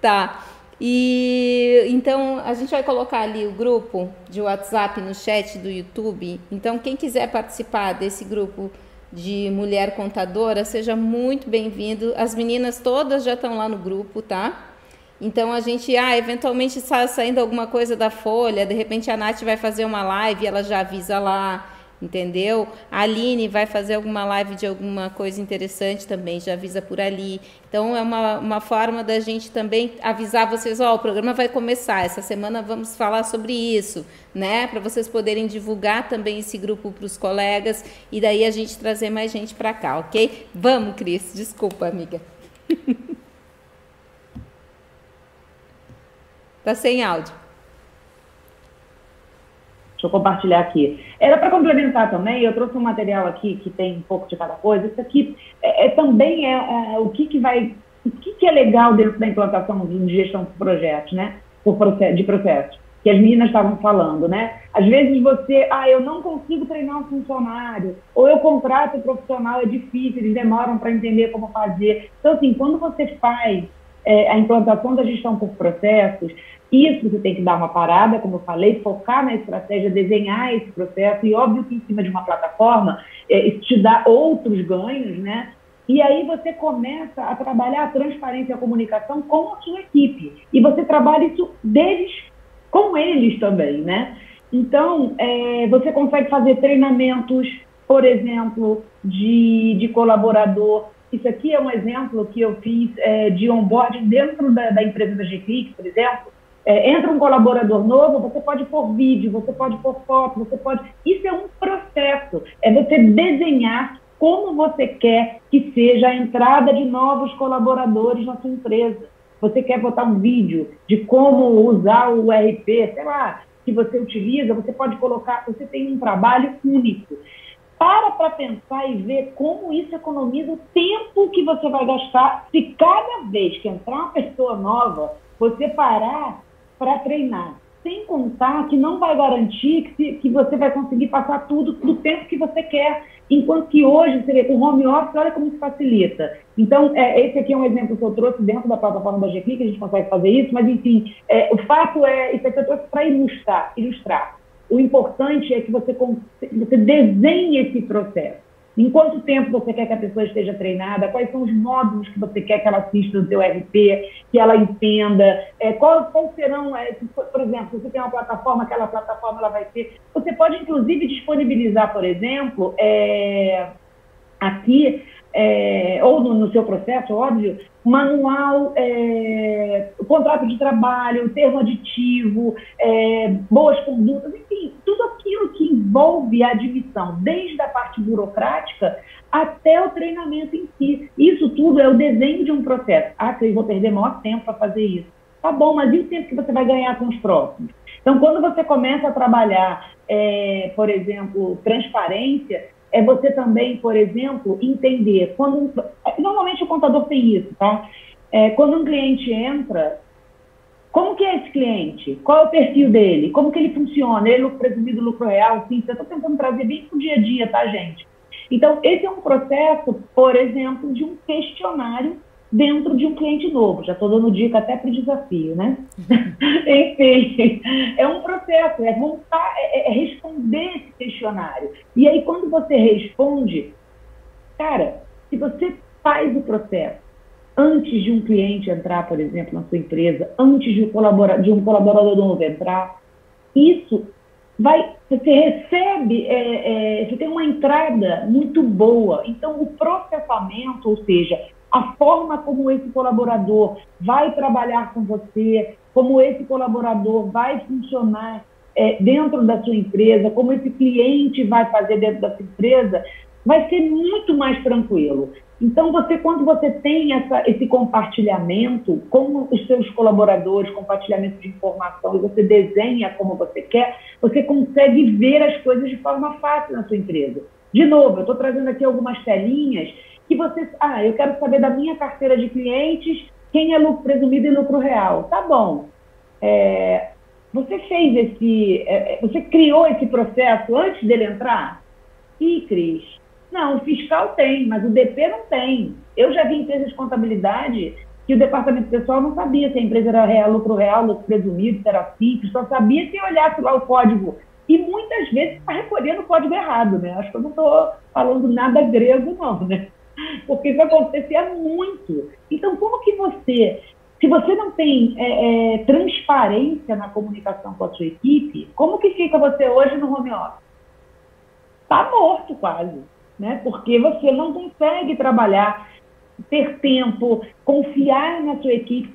tá. E então a gente vai colocar ali o grupo de WhatsApp no chat do YouTube. Então, quem quiser participar desse grupo de mulher contadora, seja muito bem-vindo. As meninas todas já estão lá no grupo, tá? Então a gente, ah, eventualmente está saindo alguma coisa da folha, de repente a Nath vai fazer uma live, ela já avisa lá entendeu? A Aline vai fazer alguma live de alguma coisa interessante também, já avisa por ali. Então, é uma, uma forma da gente também avisar vocês, ó, oh, o programa vai começar, essa semana vamos falar sobre isso, né? Para vocês poderem divulgar também esse grupo para os colegas e daí a gente trazer mais gente para cá, ok? Vamos, Cris, desculpa, amiga. [laughs] tá sem áudio. Deixa eu compartilhar aqui. Era para complementar também, eu trouxe um material aqui que tem um pouco de cada coisa. Isso aqui é, é também é, é, o que, que vai. O que, que é legal dentro da implantação de gestão de projetos, né? De processos, que as meninas estavam falando, né? Às vezes você, ah, eu não consigo treinar um funcionário, ou eu contrato um profissional, é difícil, eles demoram para entender como fazer. Então, assim, quando você faz é, a implantação da gestão por processos, isso você tem que dar uma parada, como eu falei, focar na estratégia, desenhar esse processo, e óbvio que em cima de uma plataforma, é, isso te dá outros ganhos, né? E aí você começa a trabalhar a transparência e a comunicação com a sua equipe. E você trabalha isso deles, com eles também, né? Então, é, você consegue fazer treinamentos, por exemplo, de, de colaborador. Isso aqui é um exemplo que eu fiz é, de onboarding dentro da, da empresa da GClick, por exemplo, é, entra um colaborador novo, você pode pôr vídeo, você pode pôr foto, você pode. Isso é um processo. É você desenhar como você quer que seja a entrada de novos colaboradores na sua empresa. Você quer botar um vídeo de como usar o RP, sei lá, que você utiliza, você pode colocar, você tem um trabalho único. Para para pensar e ver como isso economiza o tempo que você vai gastar se cada vez que entrar uma pessoa nova, você parar para treinar. Sem contar que não vai garantir que, que você vai conseguir passar tudo do tempo que você quer. Enquanto que hoje, vê, com home office, olha como isso facilita. Então, é, esse aqui é um exemplo que eu trouxe dentro da plataforma da GClick, a gente consegue fazer isso, mas, enfim, é, o fato é, isso aqui eu trouxe para ilustrar, ilustrar. O importante é que você, você desenhe esse processo. Em quanto tempo você quer que a pessoa esteja treinada? Quais são os módulos que você quer que ela assista no seu RP, que ela entenda? É, qual serão, é, por exemplo, se você tem uma plataforma, aquela plataforma ela vai ter. Você pode, inclusive, disponibilizar, por exemplo, é, aqui é, ou no, no, seu processo, óbvio, manual, é, contrato de trabalho, termo aditivo, é, boas condutas, enfim, tudo aquilo que envolve a admissão, desde a parte burocrática até o treinamento em si. Isso tudo é o desenho de um processo. Ah, eu vou perder maior tempo para fazer isso. Tá bom, mas e o tempo que você vai ganhar com os próximos? Então, quando você começa a trabalhar, é, por exemplo, transparência, é você também, por exemplo, entender quando normalmente o contador tem isso, tá? É, quando um cliente entra, como que é esse cliente? Qual é o perfil dele? Como que ele funciona? Ele é lucro presumido, lucro real? Sim, eu estou tentando trazer bem para o dia a dia, tá, gente? Então, esse é um processo, por exemplo, de um questionário dentro de um cliente novo. Já estou dando dica até para o desafio, né? [laughs] Enfim, é um processo, é montar, é, é, responder esse questionário. E aí, quando você responde, cara, se você faz o processo antes de um cliente entrar, por exemplo, na sua empresa, antes de um, colaborador, de um colaborador novo entrar, isso vai, você recebe, é, é, você tem uma entrada muito boa. Então, o processamento, ou seja, a forma como esse colaborador vai trabalhar com você, como esse colaborador vai funcionar é, dentro da sua empresa, como esse cliente vai fazer dentro da sua empresa, vai ser muito mais tranquilo. Então, você, quando você tem essa, esse compartilhamento com os seus colaboradores, compartilhamento de informação, e você desenha como você quer, você consegue ver as coisas de forma fácil na sua empresa. De novo, eu estou trazendo aqui algumas telinhas que você. Ah, eu quero saber da minha carteira de clientes quem é lucro presumido e lucro real. Tá bom. É, você fez esse. É, é você criou esse processo antes dele entrar? Ih, Cris, não, o fiscal tem, mas o DP não tem. Eu já vi empresas de contabilidade que o departamento pessoal não sabia se a empresa era real, lucro real, lucro presumido, se era simples, só sabia se olhasse lá o código. E muitas vezes está recolhendo o código errado, né? Acho que eu não estou falando nada grego, não, né? Porque isso acontecia muito. Então, como que você, se você não tem é, é, transparência na comunicação com a sua equipe, como que fica você hoje no home office? Está morto quase né? Porque você não consegue trabalhar, ter tempo, confiar na sua equipe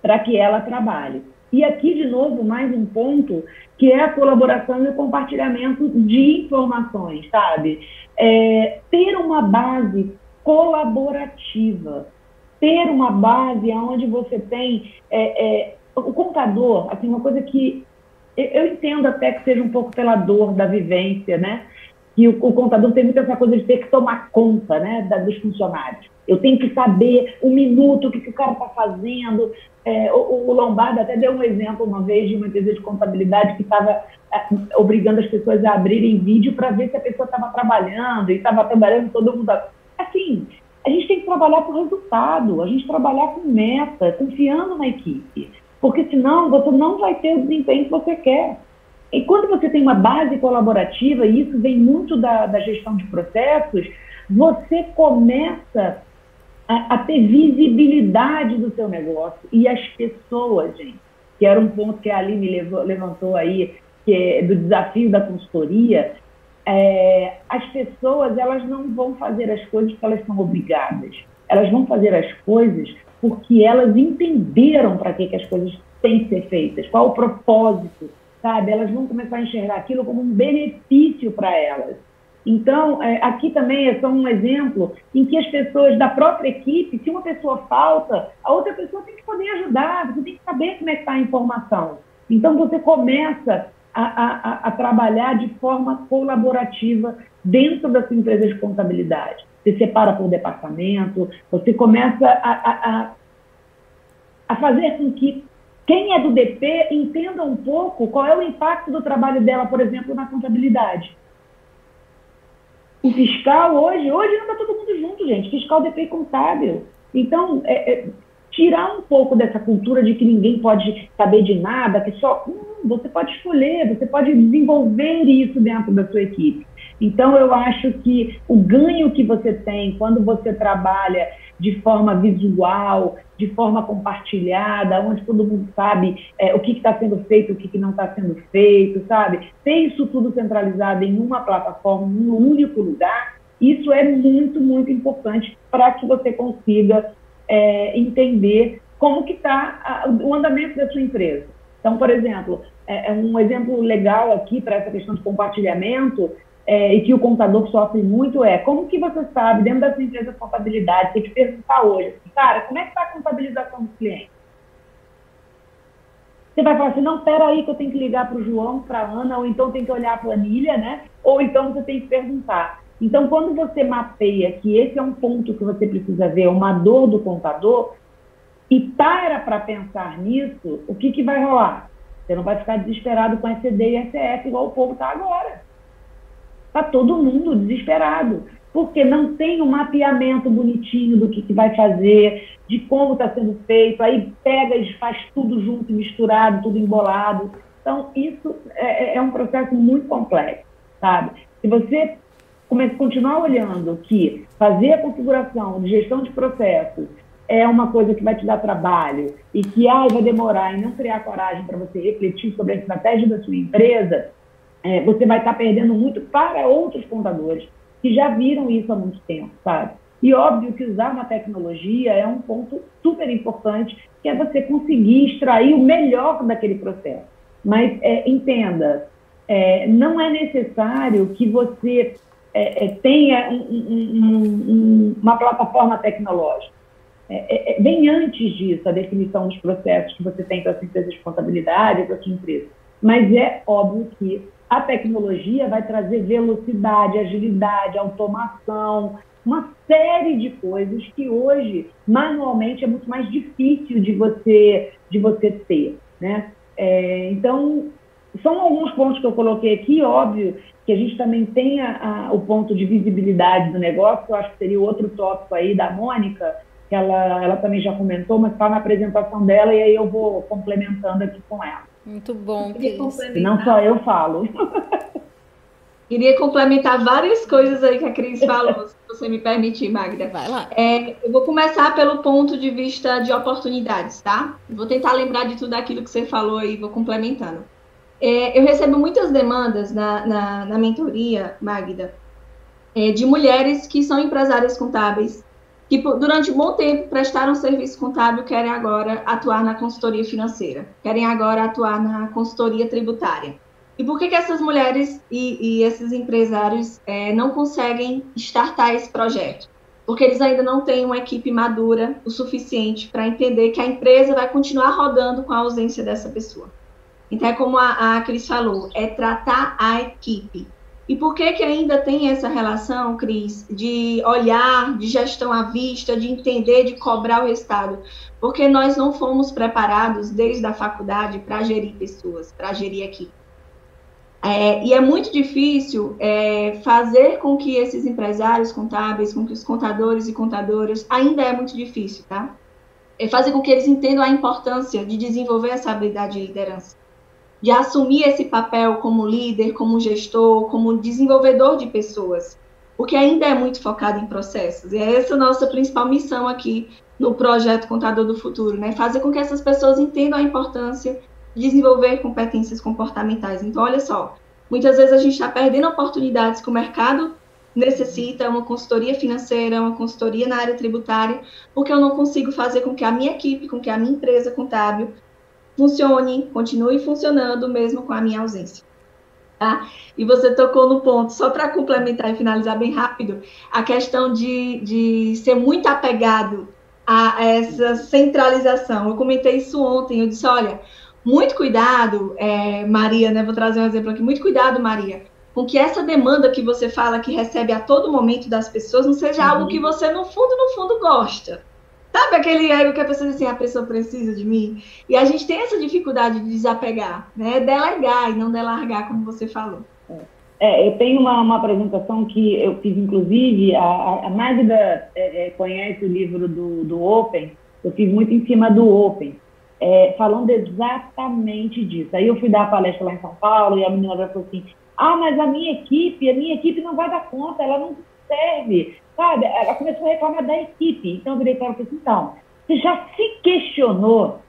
para que ela trabalhe. E aqui, de novo, mais um ponto, que é a colaboração e o compartilhamento de informações, sabe? É, ter uma base colaborativa, ter uma base onde você tem é, é, o contador, assim, uma coisa que eu entendo até que seja um pouco pela dor da vivência, né? que o, o, contador tem muito essa coisa de ter que tomar conta né, da, dos funcionários. Eu tenho que saber um minuto o que, que o cara está fazendo. É, o, o, Lombardo até deu um exemplo uma vez de uma empresa de contabilidade que estava é, obrigando as pessoas a abrirem vídeo para ver se a pessoa estava trabalhando e estava trabalhando todo mundo. Assim, a gente tem que trabalhar por resultado, a gente trabalhar com meta, confiando na equipe. Porque senão você não vai ter o desempenho que você quer. E quando você tem uma base colaborativa, e isso vem muito da, da gestão de processos, você começa a, a, ter visibilidade do seu negócio e as pessoas, gente, que era um ponto que a Aline levou, levantou aí, que é do desafio da consultoria, é, as pessoas elas não vão fazer as coisas porque elas são obrigadas. Elas vão fazer as coisas porque elas entenderam para que, que as coisas têm que ser feitas, qual o propósito sabe? Elas vão começar a enxergar aquilo como um benefício para elas. Então, é, aqui também é só um exemplo em que as pessoas da própria equipe, se uma pessoa falta, a outra pessoa tem que poder ajudar, você tem que saber como é que está a informação. Então, você começa a, a, a, trabalhar de forma colaborativa dentro da sua empresa de contabilidade. Você separa por departamento, você começa a, a, a fazer com que quem é do DP entenda um pouco qual é o impacto do trabalho dela, por exemplo, na contabilidade. O fiscal hoje, hoje anda todo mundo junto, gente, fiscal, DP e contábil. Então, é, é, tirar um pouco dessa cultura de que ninguém pode saber de nada, que só hum, você pode escolher, você pode desenvolver isso dentro da sua equipe. Então, eu acho que o ganho que você tem quando você trabalha de forma visual, de forma compartilhada, onde todo mundo sabe é, o que está sendo feito, o que, que não está sendo feito, sabe? Ter isso tudo centralizado em uma plataforma, em um único lugar, isso é muito, muito importante para que você consiga é, entender como que está o andamento da sua empresa. Então, por exemplo, é, é um exemplo legal aqui para essa questão de compartilhamento é, e que o contador sofre muito é como que você sabe, dentro da sua empresa de contabilidade, eu te perguntar hoje, cara, como é que está a contabilização do cliente? Você vai falar assim, não, peraí que eu tenho que ligar para o João, para a Ana, ou então tem que olhar a planilha, né? Ou então você tem que perguntar. Então, quando você mapeia que esse é um ponto que você precisa ver, uma dor do contador, e para para pensar nisso, o que, que vai rolar? Você não vai ficar desesperado com SCD e SF igual o povo está agora. Está todo mundo desesperado, porque não tem um mapeamento bonitinho do que, que vai fazer, de como está sendo feito, aí pega e faz tudo junto, misturado, tudo embolado. Então, isso é, é, é um processo muito complexo, sabe? Se você continuar olhando que fazer a configuração de gestão de processos é uma coisa que vai te dar trabalho e que ai, vai demorar e não criar coragem para você refletir sobre a estratégia da sua empresa, é, você vai estar perdendo muito para outros contadores que já viram isso há muito tempo, sabe? E óbvio que usar uma tecnologia é um ponto super importante, que é você conseguir extrair o melhor daquele processo. Mas é, entenda, é, não é necessário que você é, é tenha um, um, um, uma plataforma tecnológica. É, é, bem antes disso, a definição dos processos que você tem para sua empresa de contabilidade, para sua empresa. Mas é óbvio que a tecnologia vai trazer velocidade, agilidade, automação, uma série de coisas que hoje manualmente é muito mais difícil de você de você ter, né? É, então são alguns pontos que eu coloquei aqui, óbvio que a gente também tem a, a, o ponto de visibilidade do negócio, que eu acho que seria outro tópico aí da Mônica, que ela, ela também já comentou, mas está na apresentação dela e aí eu vou complementando aqui com ela. Muito bom, Cris. Não só eu falo. [laughs] Queria complementar várias coisas aí que a Cris falou, se você me permitir, Magda. Vai lá. É, eu vou começar pelo ponto de vista de oportunidades, tá? Vou tentar lembrar de tudo aquilo que você falou aí, vou complementando. É, eu recebo muitas demandas na, na, na mentoria, Magda, é, de mulheres que são empresárias contábeis, que durante um bom tempo prestaram serviço contábil, querem agora atuar na consultoria financeira, querem agora atuar na consultoria tributária. E por que, que essas mulheres e, e esses empresários é, não conseguem startar esse projeto? Porque eles ainda não têm uma equipe madura o suficiente para entender que a empresa vai continuar rodando com a ausência dessa pessoa. Então, é como a, a Cris falou, é tratar a equipe. E por que, que ainda tem essa relação, Cris, de olhar, de gestão à vista, de entender, de cobrar o resultado? Porque nós não fomos preparados desde a faculdade para gerir pessoas, para gerir equipe. É, e é muito difícil é, fazer com que esses empresários contábeis, com que os contadores e contadoras, ainda é muito difícil, tá? É fazer com que eles entendam a importância de desenvolver essa habilidade de liderança, de assumir esse papel como líder, como gestor, como desenvolvedor de pessoas, porque ainda é muito focado em processos. E é essa a nossa principal missão aqui no projeto Contador do Futuro, né? Fazer com que essas pessoas entendam a importância desenvolver competências comportamentais. Então, olha só, muitas vezes a gente está perdendo oportunidades que o mercado necessita, uma consultoria financeira, uma consultoria na área tributária, porque eu não consigo fazer com que a minha equipe, com que a minha empresa contábil funcione, continue funcionando mesmo com a minha ausência. Tá? E você tocou no ponto, só para complementar e finalizar bem rápido, a questão de, de ser muito apegado a essa centralização. Eu comentei isso ontem, eu disse, olha, muito cuidado, é, Maria, né? Vou trazer um exemplo aqui. Muito cuidado, Maria, com que essa demanda que você fala que recebe a todo momento das pessoas não seja uhum. algo que você, no fundo, no fundo, gosta. Sabe aquele ego que a pessoa diz assim, a pessoa precisa de mim? E a gente tem essa dificuldade de desapegar, né? Delegar e não delargar, como você falou. É, eu tenho uma, uma apresentação que eu fiz, inclusive, a, a Magda é, é, conhece o livro do, do Open, eu fiz muito em cima do Open é, falando exatamente disso. Aí eu fui dar a palestra lá em São Paulo e a menina falou assim: ah, mas a minha equipe, a minha equipe não vai dar conta, ela não serve. Sabe? Ela começou a reclamar da equipe. Então eu virei para ela e falei assim: então, você já se questionou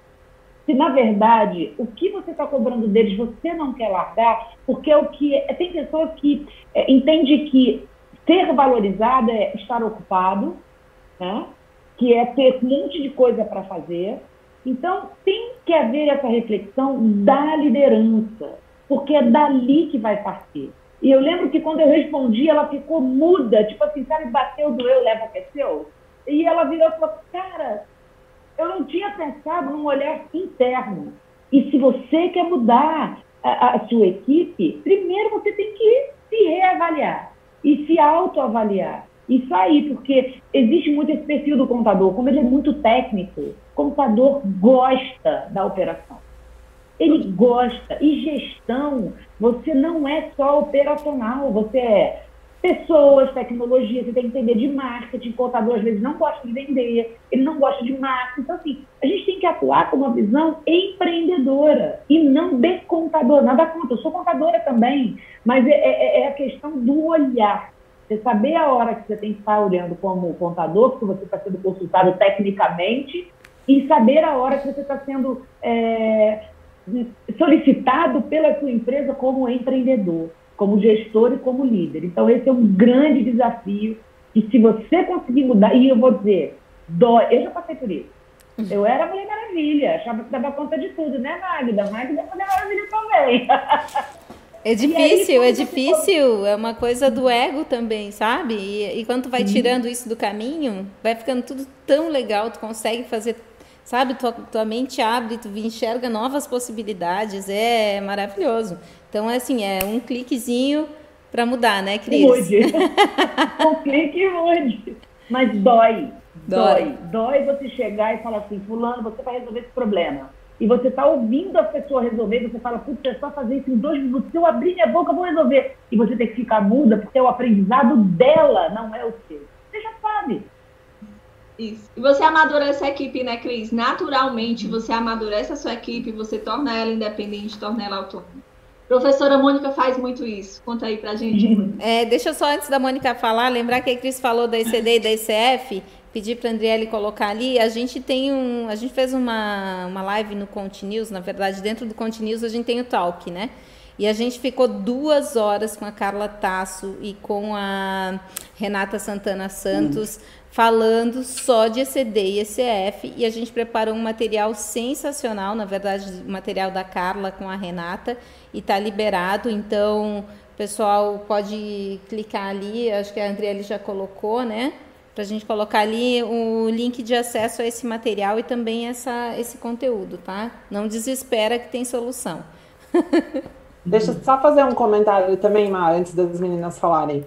se na verdade o que você está cobrando deles você não quer largar, porque é o que é, tem pessoas que é, entende que ser valorizado é estar ocupado, né? que é ter um monte de coisa para fazer, então, tem que haver essa reflexão da liderança, porque é dali que vai partir. E eu lembro que quando eu respondi, ela ficou muda, tipo assim, sabe, bateu, doeu, leva, aqueceu. E ela virou e falou, cara, eu não tinha pensado num olhar interno. E se você quer mudar a, a sua equipe, primeiro você tem que se reavaliar e se autoavaliar e sair, porque existe muito esse perfil do contador, como ele é muito técnico, o contador gosta da operação. Ele gosta. E gestão, você não é só operacional, você é pessoas, tecnologia, você tem que entender de marketing. Contador, às vezes, não gosta de vender, ele não gosta de marketing. Então, assim, a gente tem que atuar com uma visão empreendedora e não de contador. Nada contra, eu sou contadora também, mas é, é, é a questão do olhar. Você saber a hora que você tem que estar olhando como contador, porque você está sendo consultado tecnicamente, e saber a hora que você está sendo é, solicitado pela sua empresa como empreendedor, como gestor e como líder. Então, esse é um grande desafio. E se você conseguir mudar, e eu vou dizer, dói, eu já passei por isso. Eu era Mulher Maravilha, achava que dava conta de tudo, né, Magda? Magda é Mulher Maravilha também. É [laughs] difícil, aí, é difícil, é uma coisa do ego também, sabe? E, e quando tu vai tirando isso do caminho, vai ficando tudo tão legal, tu consegue fazer, sabe? Tua, tua mente abre, tu enxerga novas possibilidades, é maravilhoso. Então, é assim, é um cliquezinho para mudar, né, Cris? Mude. [laughs] um clique mude. Mas dói, dói, dói. Você chegar e falar assim, fulano, você vai resolver esse problema e você está ouvindo a pessoa resolver, você fala, putz, é só fazer isso em dois minutos, se eu abrir minha boca, eu vou resolver. E você tem que ficar muda, porque é o aprendizado dela, não é o seu. Você já sabe. Isso. E você amadurece a equipe, né, Cris? Naturalmente, você amadurece a sua equipe, você torna ela independente, torna ela autônoma. Professora Mônica faz muito isso. Conta aí pra gente. É, deixa eu só, antes da Mônica falar, lembrar que a Cris falou da ECD e da ICF pedir para a Andriele colocar ali. A gente tem um, a gente fez uma, uma live no Continuous, na verdade, dentro do Continuous a gente tem o Talk, né? E a gente ficou duas horas com a Carla Tasso e com a Renata Santana Santos. Falando só de ECD e ECF. E a gente preparou um material sensacional, na verdade, o material da Carla com a Renata, e está liberado. Então, o pessoal pode clicar ali, acho que a Andriele já colocou, né? para a gente colocar ali o link de acesso a esse material e também essa, esse conteúdo, tá? Não desespera que tem solução. [laughs] Deixa eu só fazer um comentário também, Mar, antes das meninas falarem.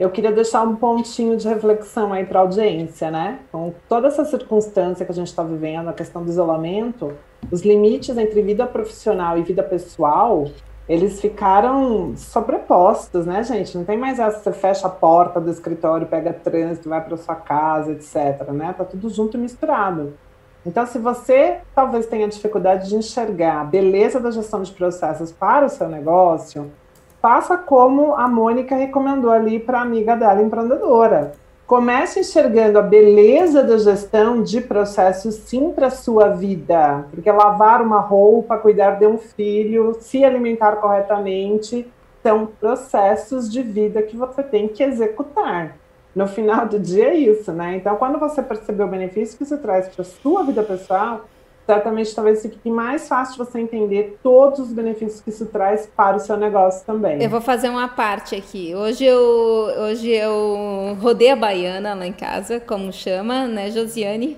Eu queria deixar um pontinho de reflexão aí para a audiência, né? Com toda essa circunstância que a gente está vivendo, a questão do isolamento, os limites entre vida profissional e vida pessoal, eles ficaram sobrepostos, né, gente? Não tem mais essa, você fecha a porta do escritório, pega trânsito, vai para sua casa, etc, né? Tá tudo junto e misturado. Então, se você talvez tenha dificuldade de enxergar a beleza da gestão de processos para o seu negócio, faça como a Mônica recomendou ali para a amiga dela empreendedora. Comece enxergando a beleza da gestão de processos sim para sua vida, porque lavar uma roupa, cuidar de um filho, se alimentar corretamente, são processos de vida que você tem que executar. No final do dia é isso, né? Então, quando você perceber o benefício que isso traz para sua vida pessoal, certamente talvez fique mais fácil você entender todos os benefícios que isso traz para o seu negócio também. Eu vou fazer uma parte aqui. Hoje eu, hoje eu rodei a baiana lá em casa, como chama, né, Josiane?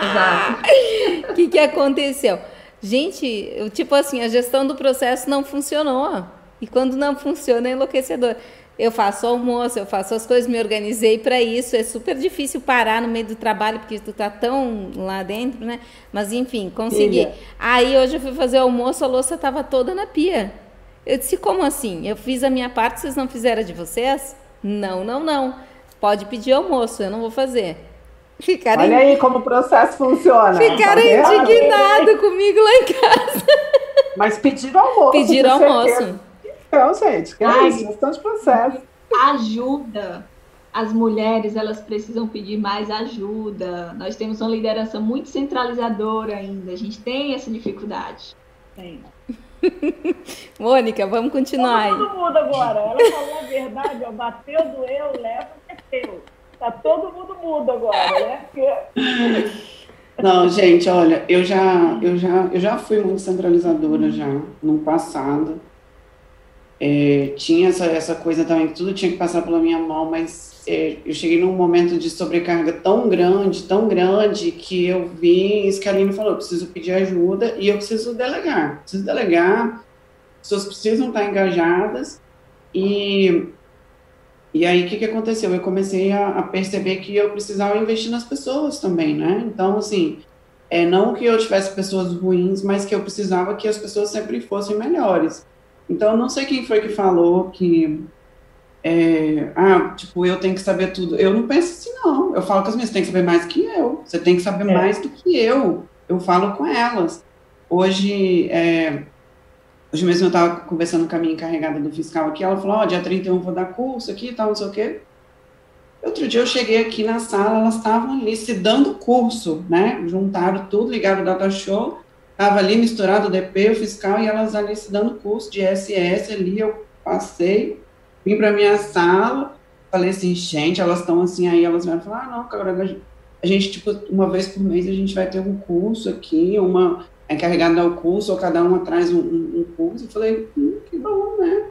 Exato. O [laughs] que, que aconteceu? Gente, eu, tipo assim, a gestão do processo não funcionou. E quando não funciona é enlouquecedor eu faço almoço, eu faço as coisas, me organizei para isso. É super difícil parar no meio do trabalho, porque tu tá tão lá dentro, né? Mas enfim, consegui. Filha. Aí hoje eu fui fazer o almoço, a louça estava toda na pia. Eu disse, como assim? Eu fiz a minha parte, vocês não fizeram a de vocês? Não, não, não. Pode pedir almoço, eu não vou fazer. Ficaram Olha aí como o processo funciona. Ficaram tá indignados comigo lá em casa. Mas pediram almoço. Pediram almoço. Então, gente, que é isso, gestão de processo. Ajuda. As mulheres, elas precisam pedir mais ajuda. Nós temos uma liderança muito centralizadora ainda. A gente tem essa dificuldade. Tem. [laughs] Mônica, vamos continuar todo aí. Todo mundo agora. Ela falou a verdade, ó, bateu, doeu, leva, meteu. Tá todo mundo mudo agora, né? Porque... Não, gente, olha, eu já, eu já, eu já fui muito centralizadora já no passado. É, tinha essa, essa coisa também que tudo tinha que passar pela minha mão, mas é, eu cheguei num momento de sobrecarga tão grande, tão grande, que eu vi Aline falou: eu preciso pedir ajuda e eu preciso delegar. Preciso delegar, as pessoas precisam estar engajadas. E, e aí, o que, que aconteceu? Eu comecei a, a perceber que eu precisava investir nas pessoas também, né? Então, assim, é, não que eu tivesse pessoas ruins, mas que eu precisava que as pessoas sempre fossem melhores. Então, não sei quem foi que falou que, é, ah, tipo, eu tenho que saber tudo. Eu não penso assim, não. Eu falo com as minhas, você tem que saber mais que eu. Você tem que saber é. mais do que eu. Eu falo com elas. Hoje, é, hoje mesmo eu estava conversando com a minha encarregada do fiscal aqui, ela falou, ó, oh, dia 31 eu vou dar curso aqui e tal, não sei o quê. Outro dia eu cheguei aqui na sala, elas estavam ali se dando curso, né? Juntaram tudo, ligaram o data show, Estava ali misturado o DP, o fiscal, e elas ali se dando curso de SS ali, eu passei, vim para minha sala, falei assim, gente, elas estão assim, aí elas vieram falar, ah, não, agora a gente, tipo, uma vez por mês a gente vai ter um curso aqui, uma é encarregada ao curso, ou cada uma traz um, um, um curso. Eu falei, hum, que bom, né?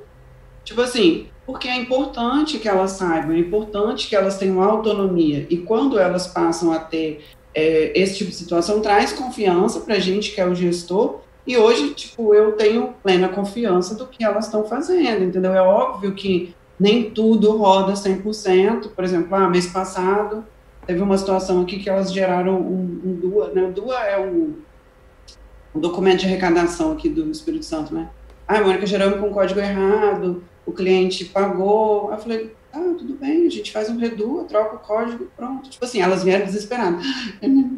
Tipo assim, porque é importante que elas saibam, é importante que elas tenham autonomia. E quando elas passam a ter é, esse tipo de situação, traz confiança para a gente, que é o gestor. E hoje, tipo, eu tenho plena confiança do que elas estão fazendo, entendeu? É óbvio que nem tudo roda 100%. Por exemplo, ah, mês passado teve uma situação aqui que elas geraram um, um DUA, né? O DUA é um, um documento de arrecadação aqui do Espírito Santo, né? Ah, Mônica, geramos com código errado, o cliente pagou. Eu falei, ah, tudo bem, a gente faz um redu, troca o código, pronto. Tipo assim, elas vieram desesperadas.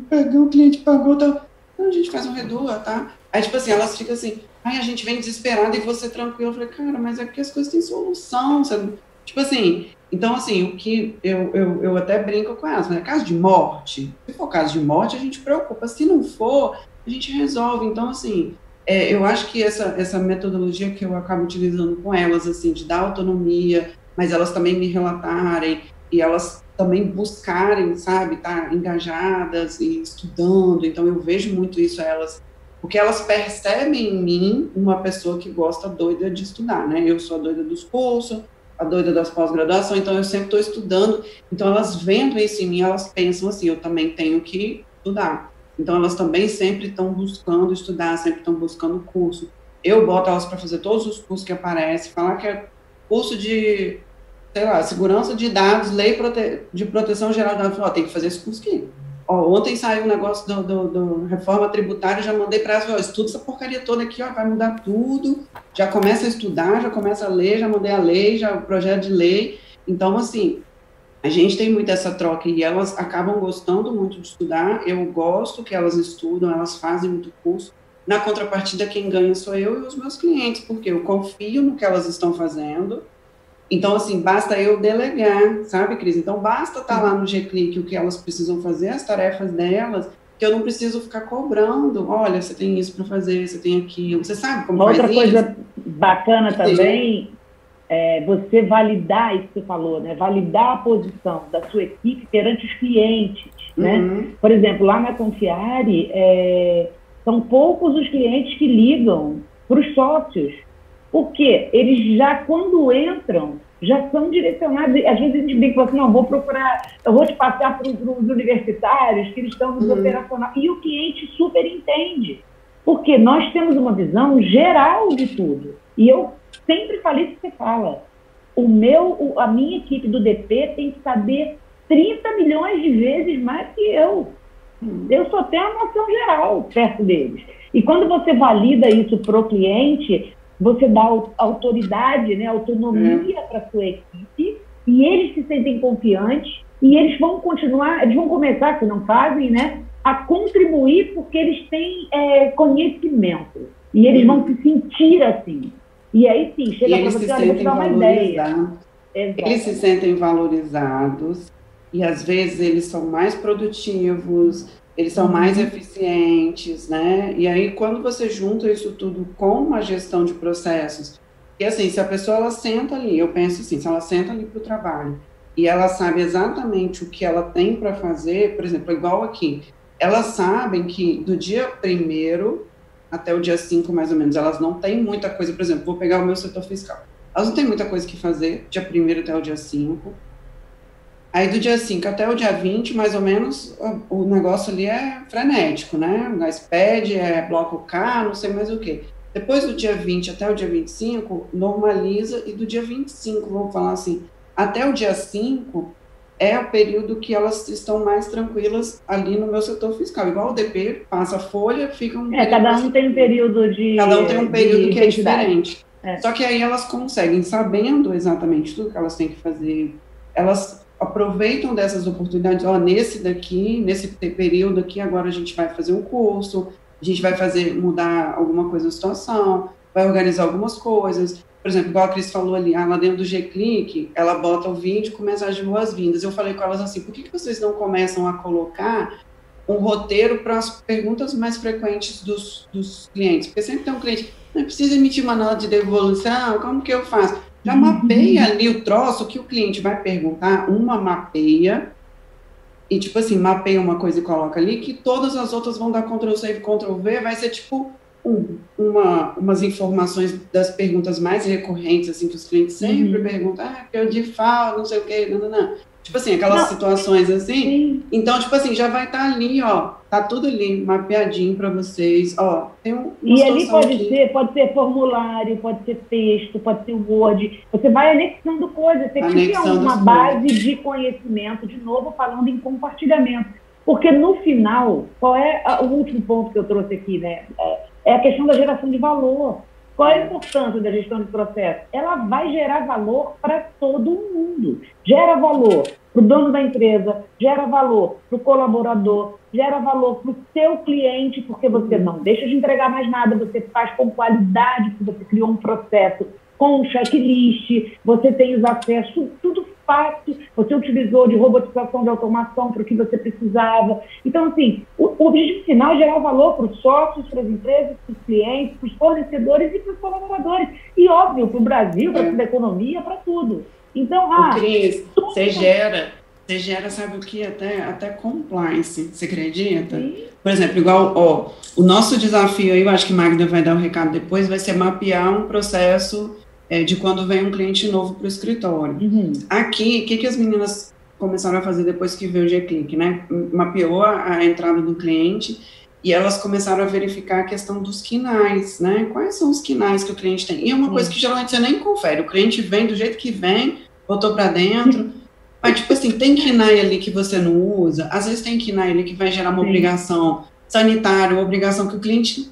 Pagou, o cliente pagou, tá. Não, a gente faz um redu, tá? Aí, tipo assim, elas ficam assim, ai, a gente vem desesperada e você tranquilo. Eu falei, cara, mas é porque as coisas têm solução, sabe? Tipo assim, então, assim, o que eu, eu, eu até brinco com elas, né? Caso de morte, se for caso de morte, a gente preocupa. Se não for, a gente resolve. Então, assim, é, eu acho que essa, essa metodologia que eu acabo utilizando com elas, assim, de dar autonomia, mas elas também me relatarem e elas também buscarem, sabe, estar tá engajadas e estudando. Então, eu vejo muito isso elas, porque elas percebem em mim uma pessoa que gosta doida de estudar, né? Eu sou a doida dos cursos, a doida das pós-graduação, então eu sempre estou estudando. Então, elas vendo isso em mim, elas pensam assim: eu também tenho que estudar. Então, elas também sempre estão buscando estudar, sempre estão buscando curso. Eu boto elas para fazer todos os cursos que aparecem, falar que é curso de, sei lá, segurança de dados, lei prote de proteção geral de dados. Ó, tem que fazer esse curso aqui. Ó, ontem saiu um negócio do, do, do reforma tributária, já mandei para elas, ó, estuda essa porcaria toda aqui, ó, vai mudar tudo. Já começa a estudar, já começa a ler, já mandei a lei, já o projeto de lei. Então, assim, a gente tem muito essa troca e elas acabam gostando muito de estudar. Eu gosto que elas estudam, elas fazem muito curso. Na contrapartida, quem ganha sou eu e os meus clientes, porque eu confio no que elas estão fazendo. Então, assim, basta eu delegar, sabe, Cris? Então, basta estar tá lá no G-Click o que elas precisam fazer, as tarefas delas, que eu não preciso ficar cobrando. Olha, você tem isso para fazer, você tem aquilo. Você sabe como Uma outra coisa bacana também é, você validar isso que você falou, né? Validar a posição da sua equipe perante os clientes, né? Uhum. Por exemplo, lá na Confiare, é, são poucos os clientes que ligam para os sócios, porque eles já, quando entram, já são direcionados. Às vezes a gente brinca assim, não, vou procurar, eu vou te passar para os universitários que eles estão nos uhum. operacional. E o cliente super entende, porque nós temos uma visão geral de tudo. E eu sempre falei que você fala. O meu, a minha equipe do DP tem que saber 30 milhões de vezes mais que eu. Eu só tenho a noção geral perto deles. E quando você valida isso para o cliente, você dá autoridade, né, autonomia é. para a sua equipe, e eles se sentem confiantes, e eles vão continuar, eles vão começar, se não fazem, né, a contribuir porque eles têm é, conhecimento. E eles vão se sentir assim. E aí sim, chega para você, olha, vou te dar uma ideia. Eles se sentem valorizados e às vezes eles são mais produtivos, eles são uhum. mais eficientes, né? E aí quando você junta isso tudo com uma gestão de processos, e assim, se a pessoa ela senta ali, eu penso assim, se ela senta ali para o trabalho e ela sabe exatamente o que ela tem para fazer, por exemplo, igual aqui, elas sabem que do dia primeiro até o dia 5, mais ou menos. Elas não têm muita coisa, por exemplo, vou pegar o meu setor fiscal. Elas não têm muita coisa que fazer, dia 1 até o dia 5. Aí do dia 5 até o dia 20, mais ou menos, o, o negócio ali é frenético, né? Na SPED, é bloco K, não sei mais o que. Depois do dia 20 até o dia 25, normaliza, e do dia 25, vamos falar assim, até o dia 5, é o período que elas estão mais tranquilas ali no meu setor fiscal. Igual o DP, passa a folha, fica um. É, cada um tem um período de. Cada um tem um período que é diferente. É. Só que aí elas conseguem, sabendo exatamente tudo que elas têm que fazer, elas aproveitam dessas oportunidades. Ó, nesse daqui, nesse período aqui, agora a gente vai fazer um curso, a gente vai fazer, mudar alguma coisa na situação, vai organizar algumas coisas por exemplo, igual a Cris falou ali, ah, lá dentro do G-Click, ela bota o vídeo com mensagem de boas-vindas. Eu falei com elas assim, por que, que vocês não começam a colocar um roteiro para as perguntas mais frequentes dos, dos clientes? Porque sempre tem um cliente, não precisa emitir uma nota de devolução, como que eu faço? Já uhum. mapeia ali o troço que o cliente vai perguntar, uma mapeia, e, tipo assim, mapeia uma coisa e coloca ali, que todas as outras vão dar Ctrl C e Ctrl V, vai ser tipo um, uma, umas informações das perguntas mais recorrentes, assim, que os clientes sempre uhum. perguntam, ah, que eu de falo, não sei o quê, não, não, não. Tipo assim, aquelas não. situações assim. Sim. Então, tipo assim, já vai estar tá ali, ó. Tá tudo ali, mapeadinho para vocês. Ó, tem um. E ali pode aqui. ser, pode ser formulário, pode ser texto, pode ser Word. Você vai anexando coisas. Você cria uma base coisas. de conhecimento, de novo, falando em compartilhamento. Porque no final, qual é a, o último ponto que eu trouxe aqui, né? É, é a questão da geração de valor. Qual é a importância da gestão de processo? Ela vai gerar valor para todo mundo. Gera valor para o dono da empresa, gera valor para o colaborador, gera valor para o seu cliente, porque você não deixa de entregar mais nada, você faz com qualidade, porque você criou um processo com um checklist, você tem os acessos, tudo fácil, você utilizou de robotização, de automação para o que você precisava. Então, assim, o, o objetivo final é gerar valor para os sócios, para as empresas, para os clientes, para os fornecedores e para os colaboradores. E, óbvio, para o Brasil, para a economia, para tudo. Então, ah, Cris, você gera, você gera, sabe o que? Até, até compliance, você acredita? Sim. Por exemplo, igual, ó, o nosso desafio aí, eu acho que Magda vai dar o um recado depois, vai ser mapear um processo é, de quando vem um cliente novo para o escritório. Uhum. Aqui, o que, que as meninas começaram a fazer depois que veio o G-Click, né? Mapeou a, a, entrada do cliente e elas começaram a verificar a questão dos quinais, né? Quais são os quinais que o cliente tem? E é uma coisa que geralmente você nem confere. O cliente vem do jeito que vem, botou para dentro. [laughs] Mas, tipo assim, tem KINAI ali que você não usa, às vezes tem KINAI ali que vai gerar uma Sim. obrigação sanitária, uma obrigação que o cliente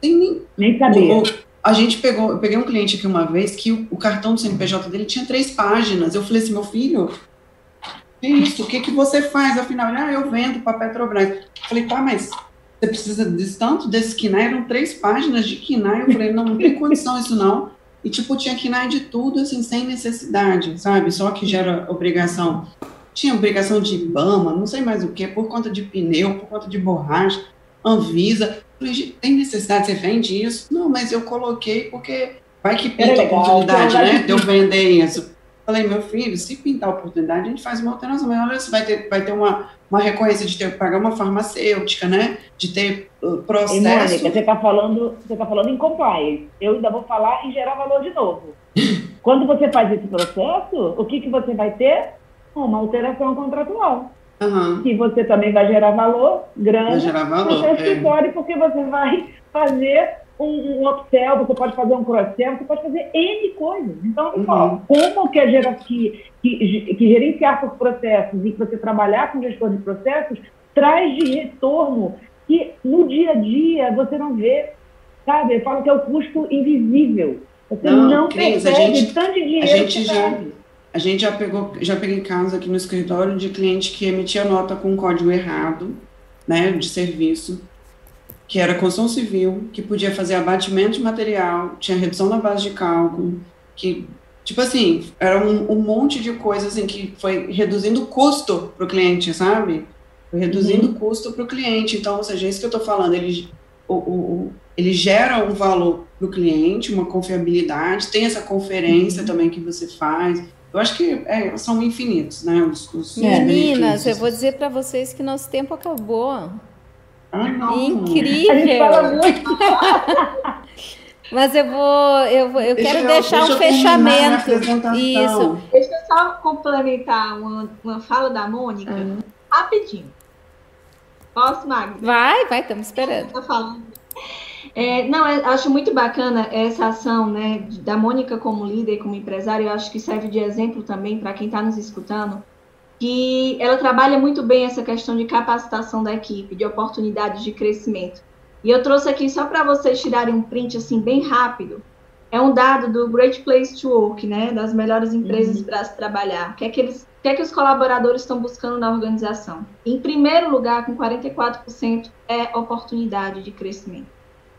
tem nem. Nem sabia. A gente pegou, eu peguei um cliente aqui uma vez que o, o, cartão do CNPJ dele tinha três páginas. Eu falei assim, meu filho, isso? O que, que você faz? Afinal, ah, eu vendo para Petrobras. Eu falei, tá, mas você precisa de tanto desse KINAI? Eram três páginas de KINAI. Eu falei, não, não tem condição isso não. E, tipo, tinha KINAI de tudo, assim, sem necessidade, sabe? Só que gera obrigação. Tinha obrigação de IBAMA, não sei mais o que, por conta de pneu, por conta de borracha, Anvisa. Tem necessidade, você vende isso? Não, mas eu coloquei porque vai que pinta a oportunidade, né? De eu [laughs] vender isso. Falei, meu filho, se pintar a oportunidade, a gente faz uma alteração. Mas olha, você vai ter, vai ter uma, uma recorrência de ter que pagar uma farmacêutica, né? De ter uh, processo. E, Mônica, você está falando, você tá falando em compliance. Eu ainda vou falar em gerar valor de novo. [laughs] Quando você faz esse processo, o que, que você vai ter? Uma alteração contratual. Uhum. Que você também vai gerar valor, grande, vai gerar valor, no seu é. escritório, é. porque você vai fazer um, um upsell, você pode fazer um cross-sell, você pode fazer N coisas. Então, uhum. como que, é que, que, que gerenciar seus processos e que você trabalhar com gestor de processos traz de retorno que no dia a dia você não vê, sabe? Eu falo que é o custo invisível. Você não, não Cris, percebe gente, tanto de dinheiro a gente já, A gente já pegou, já peguei casos aqui no escritório de cliente que emitia nota com código errado, né, de serviço, que era construção civil, que podia fazer abatimento de material, tinha redução na base de cálculo, que, tipo assim, era um, um monte de coisas assim, que foi reduzindo o custo para o cliente, sabe? Foi reduzindo o uhum. custo para o cliente. Então, ou seja, é isso que eu estou falando, ele, o, o, ele gera um valor para o cliente, uma confiabilidade, tem essa conferência uhum. também que você faz. Eu acho que é, são infinitos, né? Os, os Meninas, eu vou dizer para vocês que nosso tempo acabou. Ai, não. Incrível. A gente fala muito. [laughs] Mas eu vou, eu, vou, eu quero eu, deixar um fechamento. Isso. Deixa eu só complementar uma, uma fala da Mônica, uhum. rapidinho. Posso, Magda? Vai, vai, estamos esperando. Tá falando. É, não, eu acho muito bacana essa ação né, da Mônica como líder, como empresária. Eu acho que serve de exemplo também para quem está nos escutando que ela trabalha muito bem essa questão de capacitação da equipe, de oportunidades de crescimento. E eu trouxe aqui só para vocês tirarem um print assim bem rápido. É um dado do Great Place to Work, né, das melhores empresas uhum. para se trabalhar. O que é que eles, o que é que os colaboradores estão buscando na organização? Em primeiro lugar, com 44% é oportunidade de crescimento.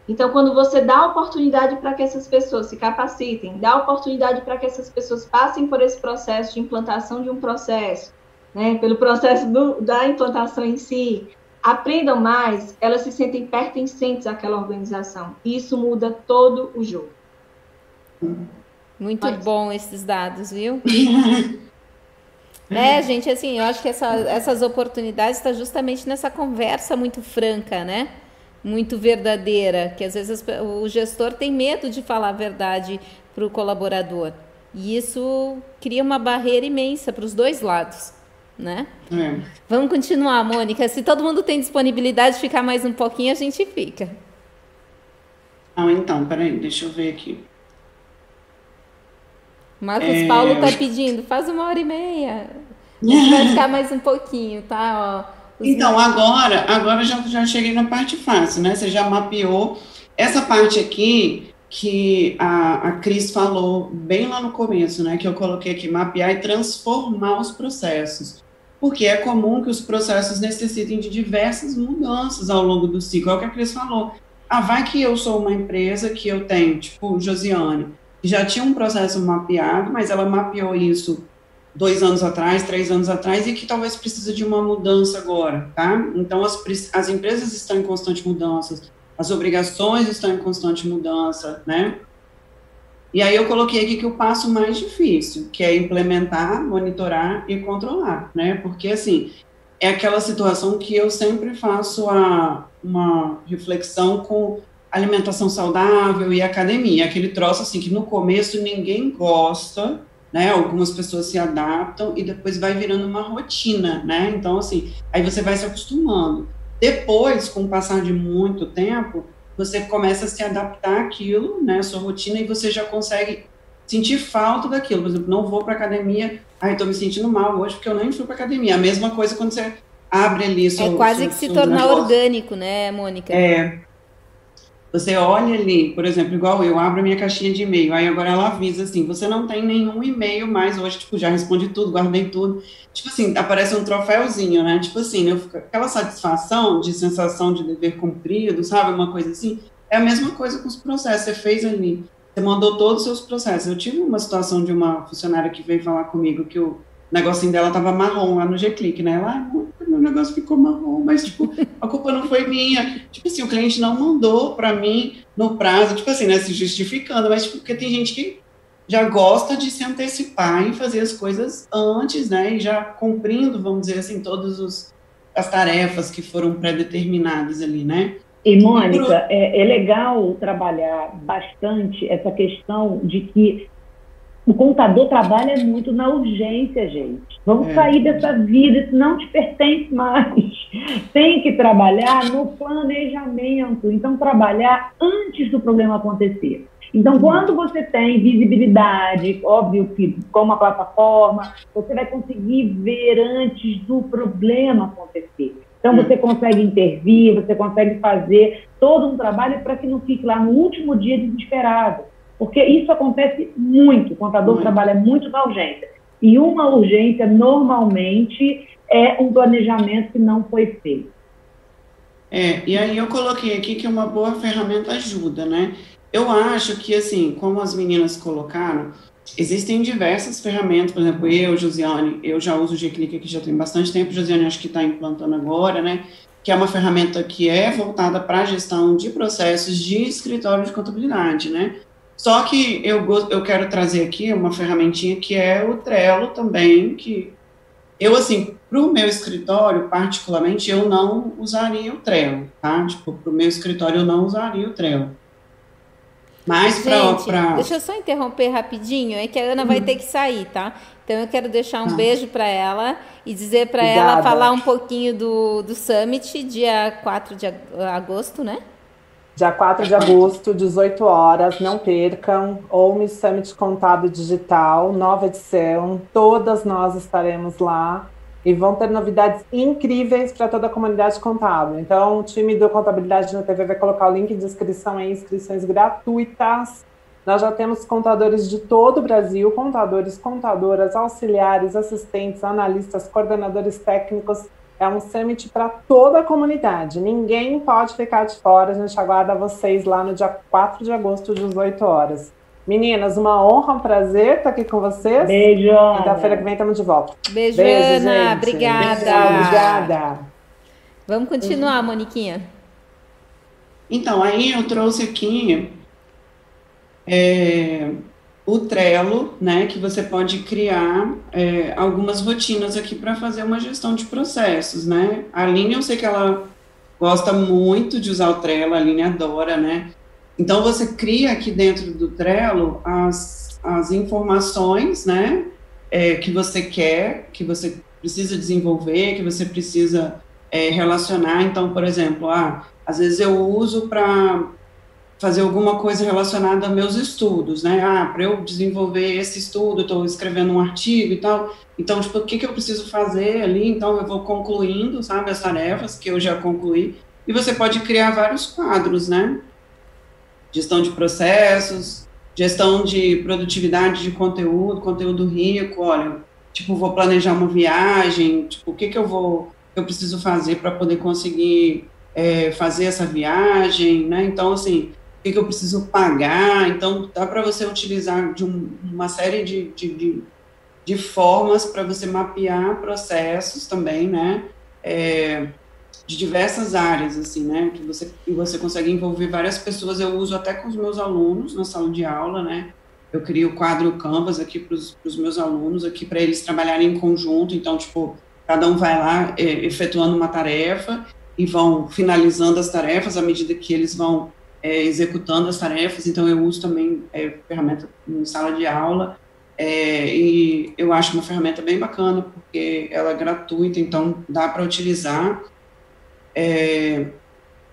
Então, quando você dá oportunidade para que essas pessoas se capacitem, dá oportunidade para que essas pessoas passem por esse processo de implantação de um processo, né, pelo processo do, da implantação em si, aprendam mais, elas se sentem pertencentes àquela organização. E isso muda todo o jogo. Muito Mas... bom esses dados, viu? [laughs] É, gente, assim, eu acho que essa, essas oportunidades estão tá justamente nessa conversa muito franca, né? Muito verdadeira, que às vezes o gestor tem medo de falar a verdade para o colaborador. E isso cria uma barreira imensa para os dois lados, né? É. Vamos continuar, Mônica. Se todo mundo tem disponibilidade de ficar mais um pouquinho, a gente fica. Ah, então, peraí, deixa eu ver aqui. Marcos é... Paulo está pedindo, faz uma hora e meia. [laughs] A gente vai ficar mais um pouquinho, tá? Ó, então, agora, agora já, já cheguei na parte fácil, né? Você já mapeou. Essa parte aqui que a, a Cris falou bem lá no começo, né? Que eu coloquei aqui, mapear e transformar os processos. Porque é comum que os processos necessitem de diversas mudanças ao longo do ciclo. É o que a Cris falou. Ah, vai que eu sou uma empresa que eu tenho, tipo, Josiane, já tinha um processo mapeado, mas ela mapeou isso dois anos atrás, três anos atrás, e que talvez precisa de uma mudança agora, tá? Então, as, as empresas estão em constante mudança, as obrigações estão em constante mudança, né? E aí eu coloquei aqui que o passo mais difícil, que é implementar, monitorar e controlar, né? Porque, assim, é aquela situação que eu sempre faço a, uma reflexão com alimentação saudável e academia, aquele troço assim que no começo ninguém gosta, né? Algumas pessoas se adaptam e depois vai virando uma rotina, né? Então assim, aí você vai se acostumando. Depois, com o passar de muito tempo, você começa a se adaptar àquilo, né? A sua rotina e você já consegue sentir falta daquilo. Por exemplo, não vou para academia, ai, estou me sentindo mal hoje porque eu nem fui para academia. A mesma coisa quando você abre ali seu, É quase seu, que se tornar negócio. orgânico, né, Mônica? É, você olha ali, por exemplo, igual eu abro a minha caixinha de e-mail, aí agora ela avisa assim, você não tem nenhum e-mail mais hoje, tipo, já respondi tudo, guardei tudo. Tipo assim, aparece um troféuzinho, né? Tipo assim, eu, aquela satisfação de sensação de dever cumprido, sabe? Uma coisa assim. É a mesma coisa com os processos, você fez ali, você mandou todos os seus processos. Eu tive uma situação de uma funcionária que veio falar comigo que o negocinho dela tava marrom lá no G-Click, né? Ela, meu negócio ficou marrom, mas, tipo, a culpa não foi minha. Tipo assim, o cliente não mandou para mim no prazo, tipo assim, né, se justificando, mas tipo, porque tem gente que já gosta de se antecipar e fazer as coisas antes, né, e já cumprindo, vamos dizer assim, todas as tarefas que foram pré-determinadas ali, né. E, Mônica, é, é legal trabalhar bastante essa questão de que o contador trabalha muito na urgência, gente. Vamos é. sair dessa vida, isso não te pertence mais. Tem que trabalhar no planejamento. Então, trabalhar antes do problema acontecer. Então, quando você tem visibilidade, óbvio que com uma plataforma, você vai conseguir ver antes do problema acontecer. Então, você consegue intervir, você consegue fazer todo um trabalho para que não fique lá no último dia desesperado. Porque isso acontece muito, o contador muito. trabalha muito na urgência. E uma urgência, normalmente, é um planejamento que não foi feito. É, e aí eu coloquei aqui que uma boa ferramenta ajuda, né? Eu acho que, assim, como as meninas colocaram, existem diversas ferramentas, por exemplo, eu, Josiane, eu já uso o G-Click aqui já tem bastante tempo, Josiane acho que está implantando agora, né? Que é uma ferramenta que é voltada para a gestão de processos de escritório de contabilidade, né? Só que eu, eu quero trazer aqui uma ferramentinha que é o Trello também, que eu, assim, para o meu escritório, particularmente, eu não usaria o Trello, tá? Tipo, para o meu escritório eu não usaria o Trello. Mas para. Deixa eu só interromper rapidinho, é que a Ana hum. vai ter que sair, tá? Então eu quero deixar um ah. beijo para ela e dizer para ela falar um pouquinho do, do Summit, dia 4 de agosto, né? Dia 4 de agosto, 18 horas, não percam. Home Summit Contábil Digital, nova edição. Todas nós estaremos lá e vão ter novidades incríveis para toda a comunidade contábil. Então, o time do Contabilidade na TV vai colocar o link de inscrição aí, inscrições gratuitas. Nós já temos contadores de todo o Brasil, contadores, contadoras, auxiliares, assistentes, analistas, coordenadores técnicos é um summit para toda a comunidade. Ninguém pode ficar de fora. A gente aguarda vocês lá no dia 4 de agosto, às 18 horas. Meninas, uma honra, um prazer estar aqui com vocês. Beijo. Quinta-feira que vem estamos de volta. Beijo, Beijo Ana. Gente. Obrigada. Beijo, obrigada. Vamos continuar, uhum. Moniquinha. Então, aí eu trouxe aqui é, o Trello, né, que você pode criar é, algumas rotinas aqui para fazer uma gestão de processos, né? A Aline, eu sei que ela gosta muito de usar o Trello, a Aline adora, né? Então, você cria aqui dentro do Trello as, as informações, né, é, que você quer, que você precisa desenvolver, que você precisa é, relacionar. Então, por exemplo, ah, às vezes eu uso para fazer alguma coisa relacionada a meus estudos, né? Ah, para eu desenvolver esse estudo, estou escrevendo um artigo e tal. Então, tipo, o que, que eu preciso fazer ali? Então, eu vou concluindo, sabe, as tarefas que eu já concluí. E você pode criar vários quadros, né? Gestão de processos, gestão de produtividade de conteúdo, conteúdo rico. Olha, tipo, vou planejar uma viagem, tipo, o que, que eu vou, eu preciso fazer para poder conseguir é, fazer essa viagem, né? Então, assim, que, que eu preciso pagar. Então, dá para você utilizar de um, uma série de, de, de, de formas para você mapear processos também, né? É, de diversas áreas, assim, né? Que você, que você consegue envolver várias pessoas. Eu uso até com os meus alunos na sala de aula, né? Eu crio o quadro Canvas aqui para os meus alunos, aqui para eles trabalharem em conjunto. Então, tipo, cada um vai lá é, efetuando uma tarefa e vão finalizando as tarefas à medida que eles vão é, executando as tarefas, então eu uso também é, ferramenta em sala de aula, é, e eu acho uma ferramenta bem bacana, porque ela é gratuita, então dá para utilizar, é,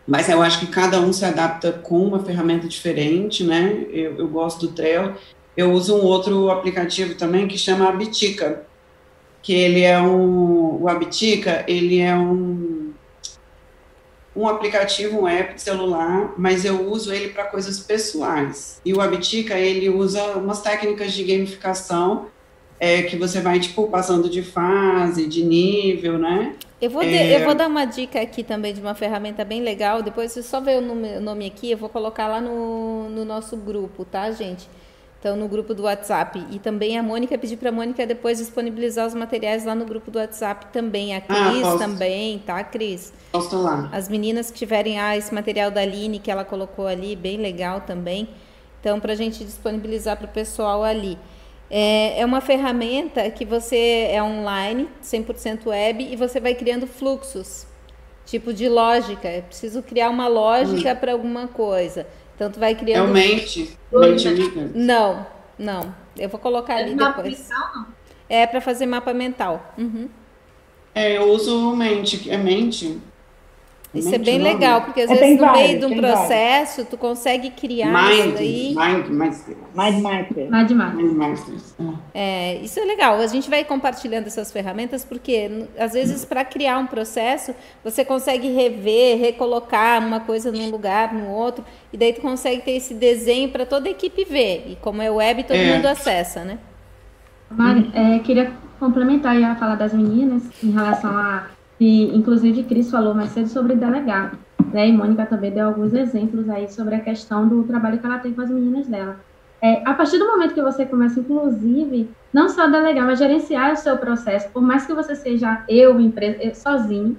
mas eu acho que cada um se adapta com uma ferramenta diferente, né, eu, eu gosto do Trello, eu uso um outro aplicativo também que chama Abitica, que ele é um, o Abitica, ele é um um aplicativo, um app de celular, mas eu uso ele para coisas pessoais. E o Abitica, ele usa umas técnicas de gamificação é, que você vai, tipo, passando de fase, de nível, né? Eu vou, é... eu vou dar uma dica aqui também de uma ferramenta bem legal. Depois, você só ver nome, o nome aqui, eu vou colocar lá no, no nosso grupo, tá, gente? Então, no grupo do WhatsApp. E também a Mônica, pedir para a Mônica depois disponibilizar os materiais lá no grupo do WhatsApp também. A ah, Cris ah, também, tá, Cris? Posso lá. As meninas que tiverem ah, esse material da Aline que ela colocou ali, bem legal também. Então, para a gente disponibilizar para o pessoal ali. É, é uma ferramenta que você é online, 100% web, e você vai criando fluxos, tipo de lógica. Eu preciso criar uma lógica hum. para alguma coisa. Então tu vai criando. É o mente. mente amiga. Não, não. Eu vou colocar é ali depois. Mental, não? É para fazer mapa mental. Uhum. É, eu uso mente. É mente. Isso é bem legal, porque às é, vezes no vários, meio de um processo vários. tu consegue criar mind, isso daí. Mind, mind, mind Master. Mind Master. É, isso é legal. A gente vai compartilhando essas ferramentas porque às vezes para criar um processo você consegue rever, recolocar uma coisa num lugar, no outro, e daí tu consegue ter esse desenho para toda a equipe ver. E como é web, todo é. mundo acessa, né? Mari, é, queria complementar a fala das meninas em relação a inclusive Cris falou mais cedo sobre delegar, né? E Mônica também deu alguns exemplos aí sobre a questão do trabalho que ela tem com as meninas dela. É, a partir do momento que você começa, inclusive, não só delegar, mas gerenciar o seu processo, por mais que você seja eu, empresa, sozinho,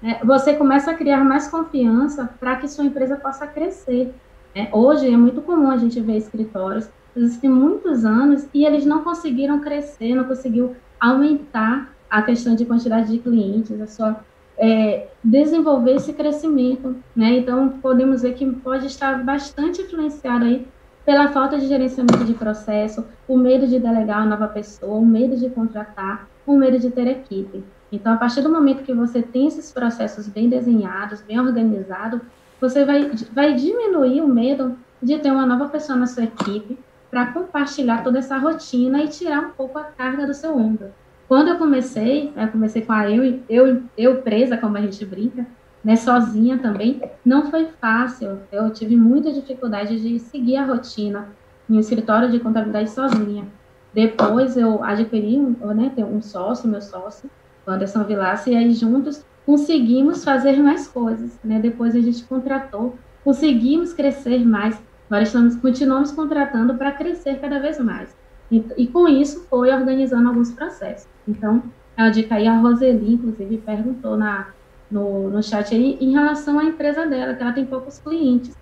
né, você começa a criar mais confiança para que sua empresa possa crescer. Né? Hoje é muito comum a gente ver escritórios, existem muitos anos, e eles não conseguiram crescer, não conseguiu aumentar a questão de quantidade de clientes, é só é, desenvolver esse crescimento, né? Então, podemos ver que pode estar bastante influenciado aí pela falta de gerenciamento de processo, o medo de delegar uma nova pessoa, o medo de contratar, o medo de ter equipe. Então, a partir do momento que você tem esses processos bem desenhados, bem organizados, você vai, vai diminuir o medo de ter uma nova pessoa na sua equipe para compartilhar toda essa rotina e tirar um pouco a carga do seu ombro. Quando eu comecei, eu comecei com a eu, eu, eu presa, como a gente brinca, né, sozinha também, não foi fácil. Eu tive muita dificuldade de seguir a rotina um escritório de contabilidade sozinha. Depois eu adquiri um, né, um sócio, meu sócio, o Anderson Vilaça, e aí juntos conseguimos fazer mais coisas. Né? Depois a gente contratou, conseguimos crescer mais. Agora estamos, continuamos contratando para crescer cada vez mais. E, e com isso foi organizando alguns processos. Então, a dica aí, a Roseli, inclusive, perguntou na, no, no chat aí em relação à empresa dela, que ela tem poucos clientes.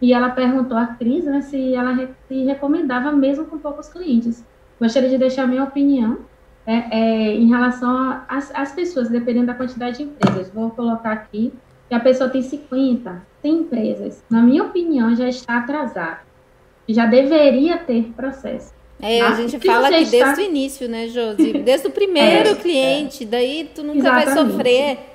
e ela perguntou à Cris né, se ela se recomendava mesmo com poucos clientes. Gostaria de deixar minha opinião é, é, em relação às pessoas, dependendo da quantidade de empresas. Vou colocar aqui que a pessoa tem 50, 100 empresas. Na minha opinião, já está atrasado. Já deveria ter processo. É, a gente fala que está... desde o início, né, Josi? Desde o primeiro [laughs] é, cliente, daí tu nunca Exatamente. vai sofrer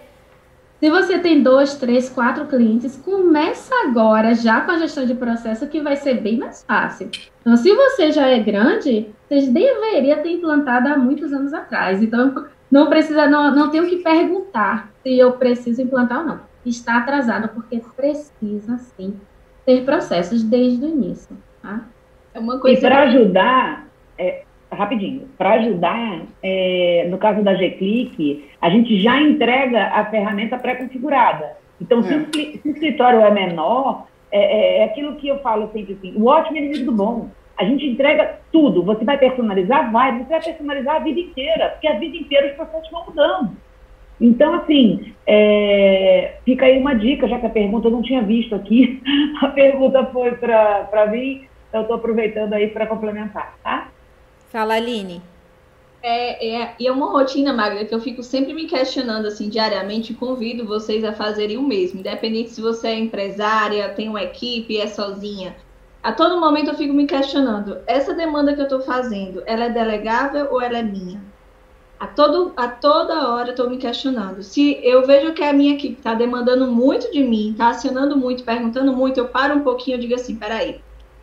se você tem dois, três, quatro clientes, começa agora já com a gestão de processo que vai ser bem mais fácil. Então, se você já é grande, você deveria ter implantado há muitos anos atrás. Então, não precisa, não, não tenho que perguntar se eu preciso implantar ou não. Está atrasado porque precisa sim ter processos desde o início. Tá? É uma coisa. E para ajudar, é, rapidinho, para ajudar, é, no caso da G-Click, a gente já entrega a ferramenta pré-configurada. Então, é. se, o, se, o, escritório é menor, é, é, é, aquilo que eu falo sempre assim, o ótimo é inimigo do bom. A gente entrega tudo. Você vai personalizar? Vai. Você vai personalizar a vida inteira, porque a vida inteira os processos vão mudando. Então, assim, é, fica aí uma dica, já que a pergunta eu não tinha visto aqui, [laughs] a pergunta foi para mim, então eu estou aproveitando aí para complementar, tá? Fala, Aline. É, é, e é uma rotina, Magda, que eu fico sempre me questionando assim diariamente e convido vocês a fazerem o mesmo, independente se você é empresária, tem uma equipe, é sozinha. A todo momento eu fico me questionando, essa demanda que eu estou fazendo, ela é delegável ou ela é minha? A, todo, a toda hora eu estou me questionando. Se eu vejo que a minha equipe está demandando muito de mim, está acionando muito, perguntando muito, eu paro um pouquinho e digo assim, peraí,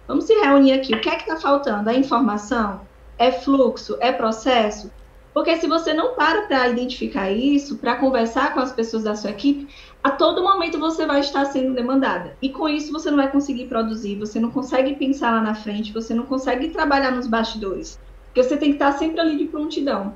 vamos se reunir aqui, o que é que está faltando? A informação? é fluxo, é processo? Porque se você não para para identificar isso, para conversar com as pessoas da sua equipe, a todo momento você vai estar sendo demandada. E com isso você não vai conseguir produzir, você não consegue pensar lá na frente, você não consegue trabalhar nos bastidores. Porque você tem que estar sempre ali de prontidão.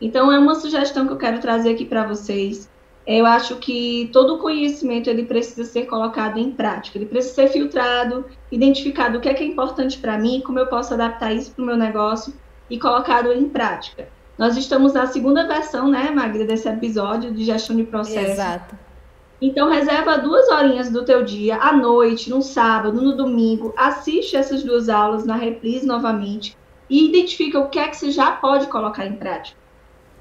Então é uma sugestão que eu quero trazer aqui para vocês. Eu acho que todo o conhecimento ele precisa ser colocado em prática, ele precisa ser filtrado, identificado o que é que é importante para mim, como eu posso adaptar isso para o meu negócio e colocado em prática. Nós estamos na segunda versão, né, Magda, desse episódio de gestão de processo. Exato. Então, reserva duas horinhas do teu dia, à noite, no sábado, no domingo, assiste essas duas aulas na reprise novamente e identifica o que é que você já pode colocar em prática.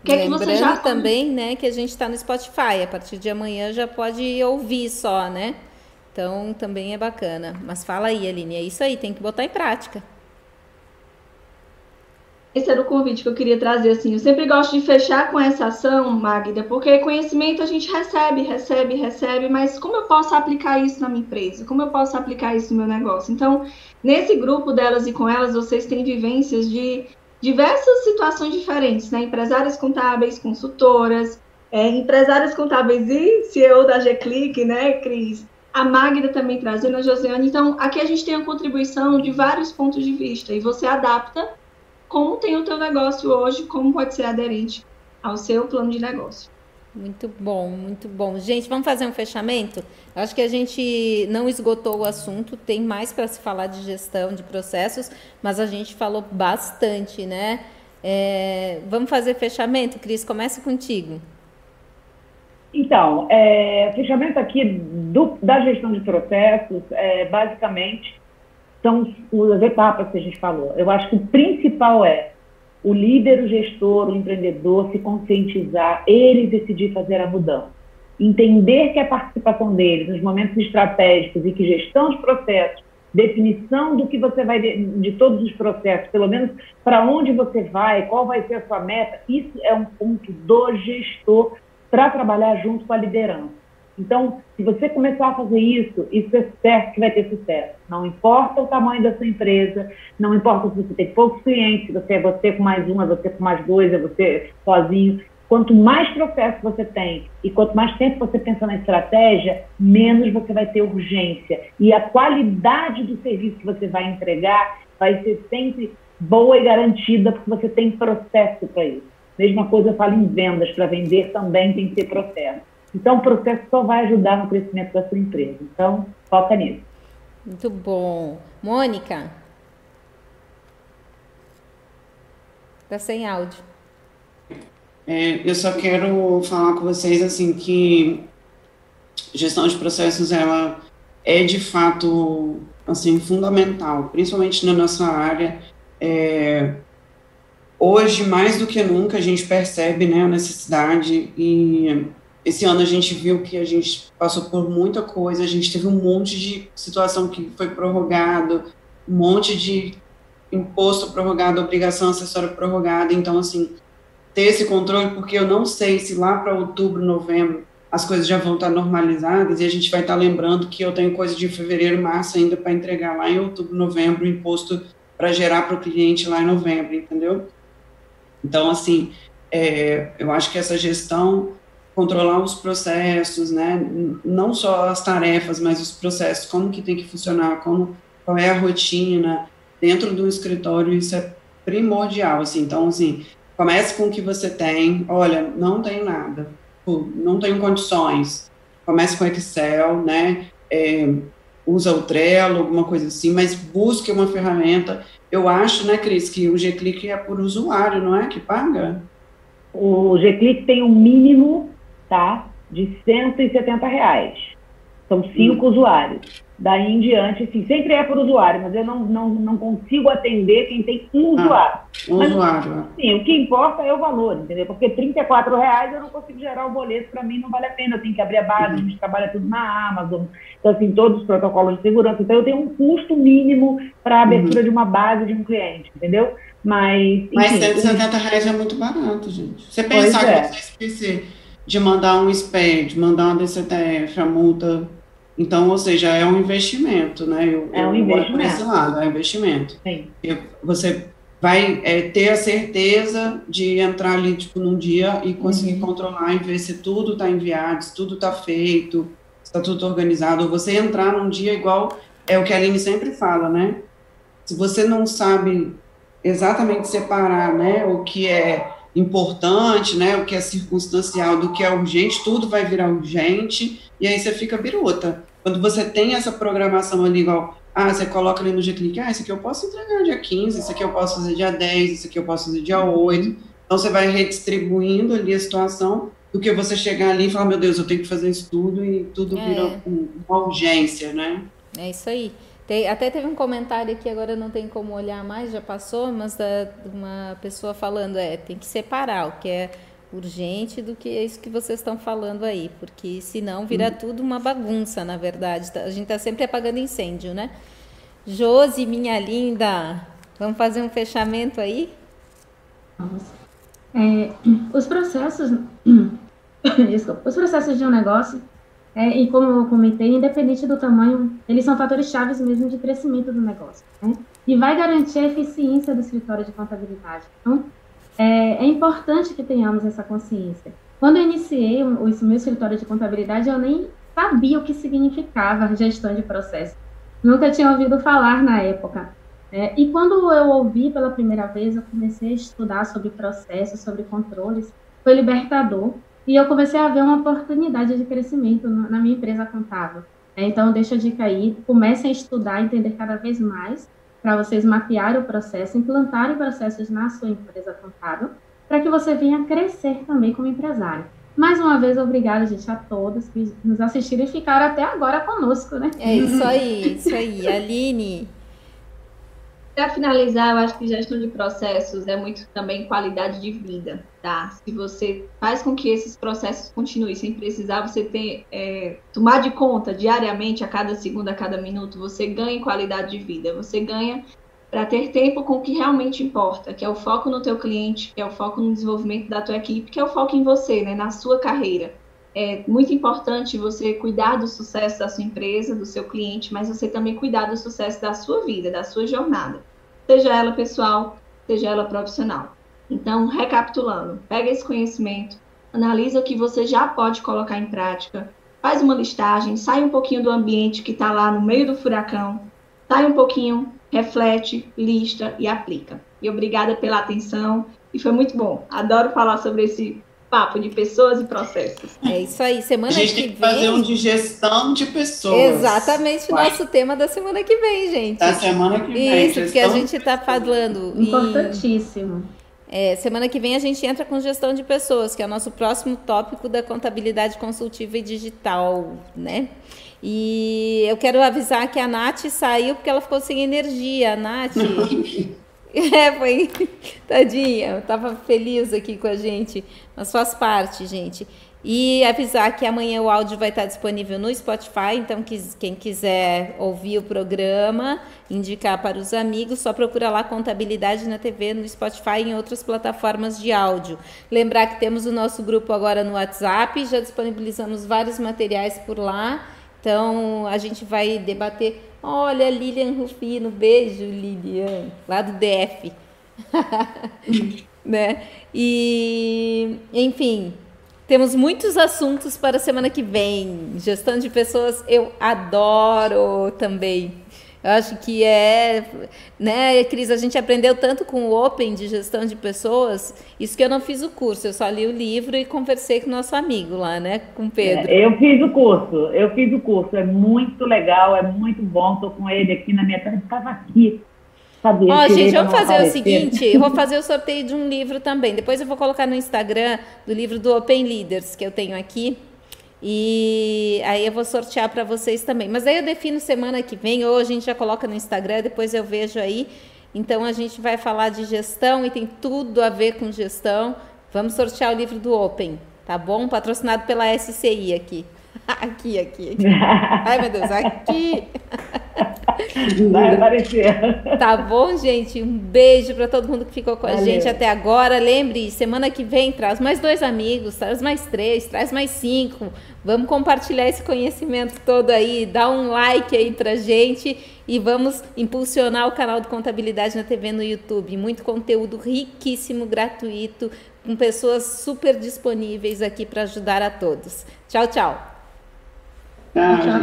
Que Lembrando é que você já também, né, que a gente está no Spotify. A partir de amanhã já pode ouvir só, né? Então, também é bacana. Mas fala aí, Aline, é isso aí, tem que botar em prática esse era o convite que eu queria trazer, assim. Eu sempre gosto de fechar com essa ação, Magda, porque conhecimento a gente recebe, recebe, recebe, mas como eu posso aplicar isso na minha empresa? Como eu posso aplicar isso no meu negócio? Então, nesse grupo delas e com elas, vocês têm vivências de diversas situações diferentes, né? Empresárias contábeis, consultoras, é, empresárias contábeis e CEO da G-Click, né, Cris? A Magda também trazendo a Josiane. Então, aqui a gente tem a contribuição de vários pontos de vista e você adapta como tem o teu negócio hoje, como pode ser aderente ao seu plano de negócio. Muito bom, muito bom. Gente, vamos fazer um fechamento? Acho que a gente não esgotou o assunto, tem mais para se falar de gestão de processos, mas a gente falou bastante, né? É, vamos fazer fechamento, Cris? Começa contigo. Então, é, fechamento aqui do, da gestão de processos, é, basicamente, são as etapas que a gente falou. Eu acho que o principal é o líder, o gestor, o empreendedor se conscientizar, ele decidir fazer a mudança. Entender que a participação dele nos momentos estratégicos e que gestão de processos, definição do que você vai, de, de todos os processos, pelo menos para onde você vai, qual vai ser a sua meta, isso é um ponto do gestor para trabalhar junto com a liderança. Então, se você começar a fazer isso, isso é certo que vai ter sucesso. Não importa o tamanho da sua empresa, não importa se você tem poucos clientes, se você é você com mais um, é você com mais dois, é você sozinho. Quanto mais processo você tem e quanto mais tempo você pensa na estratégia, menos você vai ter urgência. E a qualidade do serviço que você vai entregar vai ser sempre boa e garantida, porque você tem processo para isso. Mesma coisa eu falo em vendas, para vender também tem que ter processo. Então, o processo só vai ajudar no crescimento da sua empresa. Então, foca nisso. Muito bom. Mônica? Está sem áudio. É, eu só quero falar com vocês assim que gestão de processos ela é de fato assim fundamental, principalmente na nossa área. É, hoje, mais do que nunca, a gente percebe né, a necessidade e esse ano a gente viu que a gente passou por muita coisa, a gente teve um monte de situação que foi prorrogado, um monte de imposto prorrogado, obrigação acessória prorrogada, então assim, ter esse controle, porque eu não sei se lá para outubro, novembro, as coisas já vão estar normalizadas e a gente vai estar lembrando que eu tenho coisa de fevereiro, março ainda para entregar lá em outubro, novembro, o imposto para gerar para o cliente lá em novembro, entendeu? Então, assim, é, eu acho que essa gestão controlar os processos, né? Não só as tarefas, mas os processos, como que tem que funcionar, como qual é a rotina dentro do escritório, isso é primordial, assim. Então, assim, comece com o que você tem. Olha, não tenho nada, não tenho condições. Comece com Excel, né? É, usa o Trello, alguma coisa assim, mas busque uma ferramenta. Eu acho, né, Cris, que o G-Click é por usuário, não é? Que paga? O G-Click tem um mínimo tá? De 170 reais. São cinco hum. usuários. Daí em diante, assim, sempre é por usuário, mas eu não, não, não consigo atender quem tem um ah, usuário. Um mas, usuário. Sim, o que importa é o valor, entendeu? Porque 34 reais eu não consigo gerar o boleto, para mim não vale a pena, eu tenho que abrir a base, uhum. a gente trabalha tudo na Amazon, então assim, todos os protocolos de segurança, então eu tenho um custo mínimo para a abertura uhum. de uma base de um cliente, entendeu? Mas. Enfim, mas 170 reais é muito barato, gente. Você pensar é. que você esquecer de mandar um SPE, de mandar uma DCTF, a multa. Então, ou seja, é um investimento, né? Eu, é um investimento. esse lado, é um investimento. Sim. Você vai é, ter a certeza de entrar ali, tipo, num dia e conseguir uhum. controlar e ver se tudo está enviado, se tudo está feito, se está tudo organizado. Ou você entrar num dia igual, é o que a Aline sempre fala, né? Se você não sabe exatamente separar, né, o que é importante, né, o que é circunstancial do que é urgente, tudo vai virar urgente, e aí você fica biruta. Quando você tem essa programação ali, igual, ah, você coloca ali no G-Click, ah, isso aqui eu posso entregar dia 15, isso aqui eu posso fazer dia 10, isso aqui eu posso fazer dia 8. Então você vai redistribuindo ali a situação do que você chegar ali e falar, meu Deus, eu tenho que fazer isso tudo e tudo é. vira uma urgência, né? É isso aí. Tem, até teve um comentário aqui, agora não tem como olhar mais, já passou, mas da, uma pessoa falando, é, tem que separar o que é urgente do que é isso que vocês estão falando aí, porque senão vira hum. tudo uma bagunça, na verdade. A gente está sempre apagando incêndio, né? Josi, minha linda, vamos fazer um fechamento aí? Vamos. É, os processos, [coughs] desculpa, os processos de um negócio é, e como eu comentei, independente do tamanho, eles são fatores chaves mesmo de crescimento do negócio. Né? E vai garantir a eficiência do escritório de contabilidade. Então, é, é importante que tenhamos essa consciência. Quando eu iniciei o, esse meu escritório de contabilidade, eu nem sabia o que significava gestão de processo. Nunca tinha ouvido falar na época. É, e quando eu ouvi pela primeira vez, eu comecei a estudar sobre processos, sobre controles. Foi libertador, e eu comecei a ver uma oportunidade de crescimento na minha empresa contábil. É, então, deixa a dica aí, comecem a estudar, entender cada vez mais, para vocês mapearem o processo, implantarem processos na sua empresa contábil, para que você venha crescer também como empresário. Mais uma vez, obrigada, gente, a todos que nos assistiram e ficaram até agora conosco, né? É isso aí, isso aí. Aline, para finalizar, eu acho que gestão de processos é muito também qualidade de vida, tá? Se você faz com que esses processos continuem sem precisar você ter, é, tomar de conta diariamente, a cada segundo, a cada minuto, você ganha qualidade de vida, você ganha para ter tempo com o que realmente importa, que é o foco no teu cliente, que é o foco no desenvolvimento da tua equipe, que é o foco em você, né, na sua carreira. É muito importante você cuidar do sucesso da sua empresa, do seu cliente, mas você também cuidar do sucesso da sua vida, da sua jornada seja ela pessoal, seja ela profissional. Então, recapitulando, pega esse conhecimento, analisa o que você já pode colocar em prática, faz uma listagem, sai um pouquinho do ambiente que está lá no meio do furacão, sai um pouquinho, reflete, lista e aplica. E obrigada pela atenção e foi muito bom. Adoro falar sobre esse papo de pessoas e processos. É isso aí. Semana que vem. A gente que tem que fazer um de gestão de pessoas. Exatamente o nosso tema da semana que vem, gente. Da semana que vem. Isso, porque a gente está falando. Importantíssimo. Em... É, semana que vem a gente entra com gestão de pessoas, que é o nosso próximo tópico da contabilidade consultiva e digital, né? E eu quero avisar que a Nath saiu porque ela ficou sem energia. A Nath. [laughs] [laughs] É, foi. Tadinha, estava feliz aqui com a gente, mas faz parte, gente. E avisar que amanhã o áudio vai estar disponível no Spotify, então quem quiser ouvir o programa, indicar para os amigos, só procura lá Contabilidade na TV, no Spotify e em outras plataformas de áudio. Lembrar que temos o nosso grupo agora no WhatsApp, já disponibilizamos vários materiais por lá, então a gente vai debater. Olha, Lilian Rufino, beijo, Lilian, lá do DF. [laughs] né? E, enfim, temos muitos assuntos para a semana que vem. Gestão de pessoas eu adoro também. Eu acho que é, né, Cris, a gente aprendeu tanto com o Open de gestão de pessoas, isso que eu não fiz o curso, eu só li o livro e conversei com o nosso amigo lá, né, com o Pedro. É, eu fiz o curso, eu fiz o curso, é muito legal, é muito bom, estou com ele aqui na minha terra, estava aqui Ó, oh, gente, vamos fazer aparecer. o seguinte: eu vou [laughs] fazer o sorteio de um livro também. Depois eu vou colocar no Instagram do livro do Open Leaders que eu tenho aqui. E aí eu vou sortear para vocês também. Mas aí eu defino semana que vem, ou a gente já coloca no Instagram, depois eu vejo aí. Então a gente vai falar de gestão e tem tudo a ver com gestão. Vamos sortear o livro do Open, tá bom? Patrocinado pela SCI aqui. [laughs] aqui, aqui, aqui. [laughs] Ai, meu Deus, aqui. Vai aparecer. Tá bom, gente? Um beijo para todo mundo que ficou com Valeu. a gente até agora. Lembre, semana que vem traz mais dois amigos, traz mais três, traz mais cinco. Vamos compartilhar esse conhecimento todo aí, dá um like aí pra gente e vamos impulsionar o canal de Contabilidade na TV no YouTube. Muito conteúdo riquíssimo, gratuito, com pessoas super disponíveis aqui para ajudar a todos. Tchau, tchau. Tchau.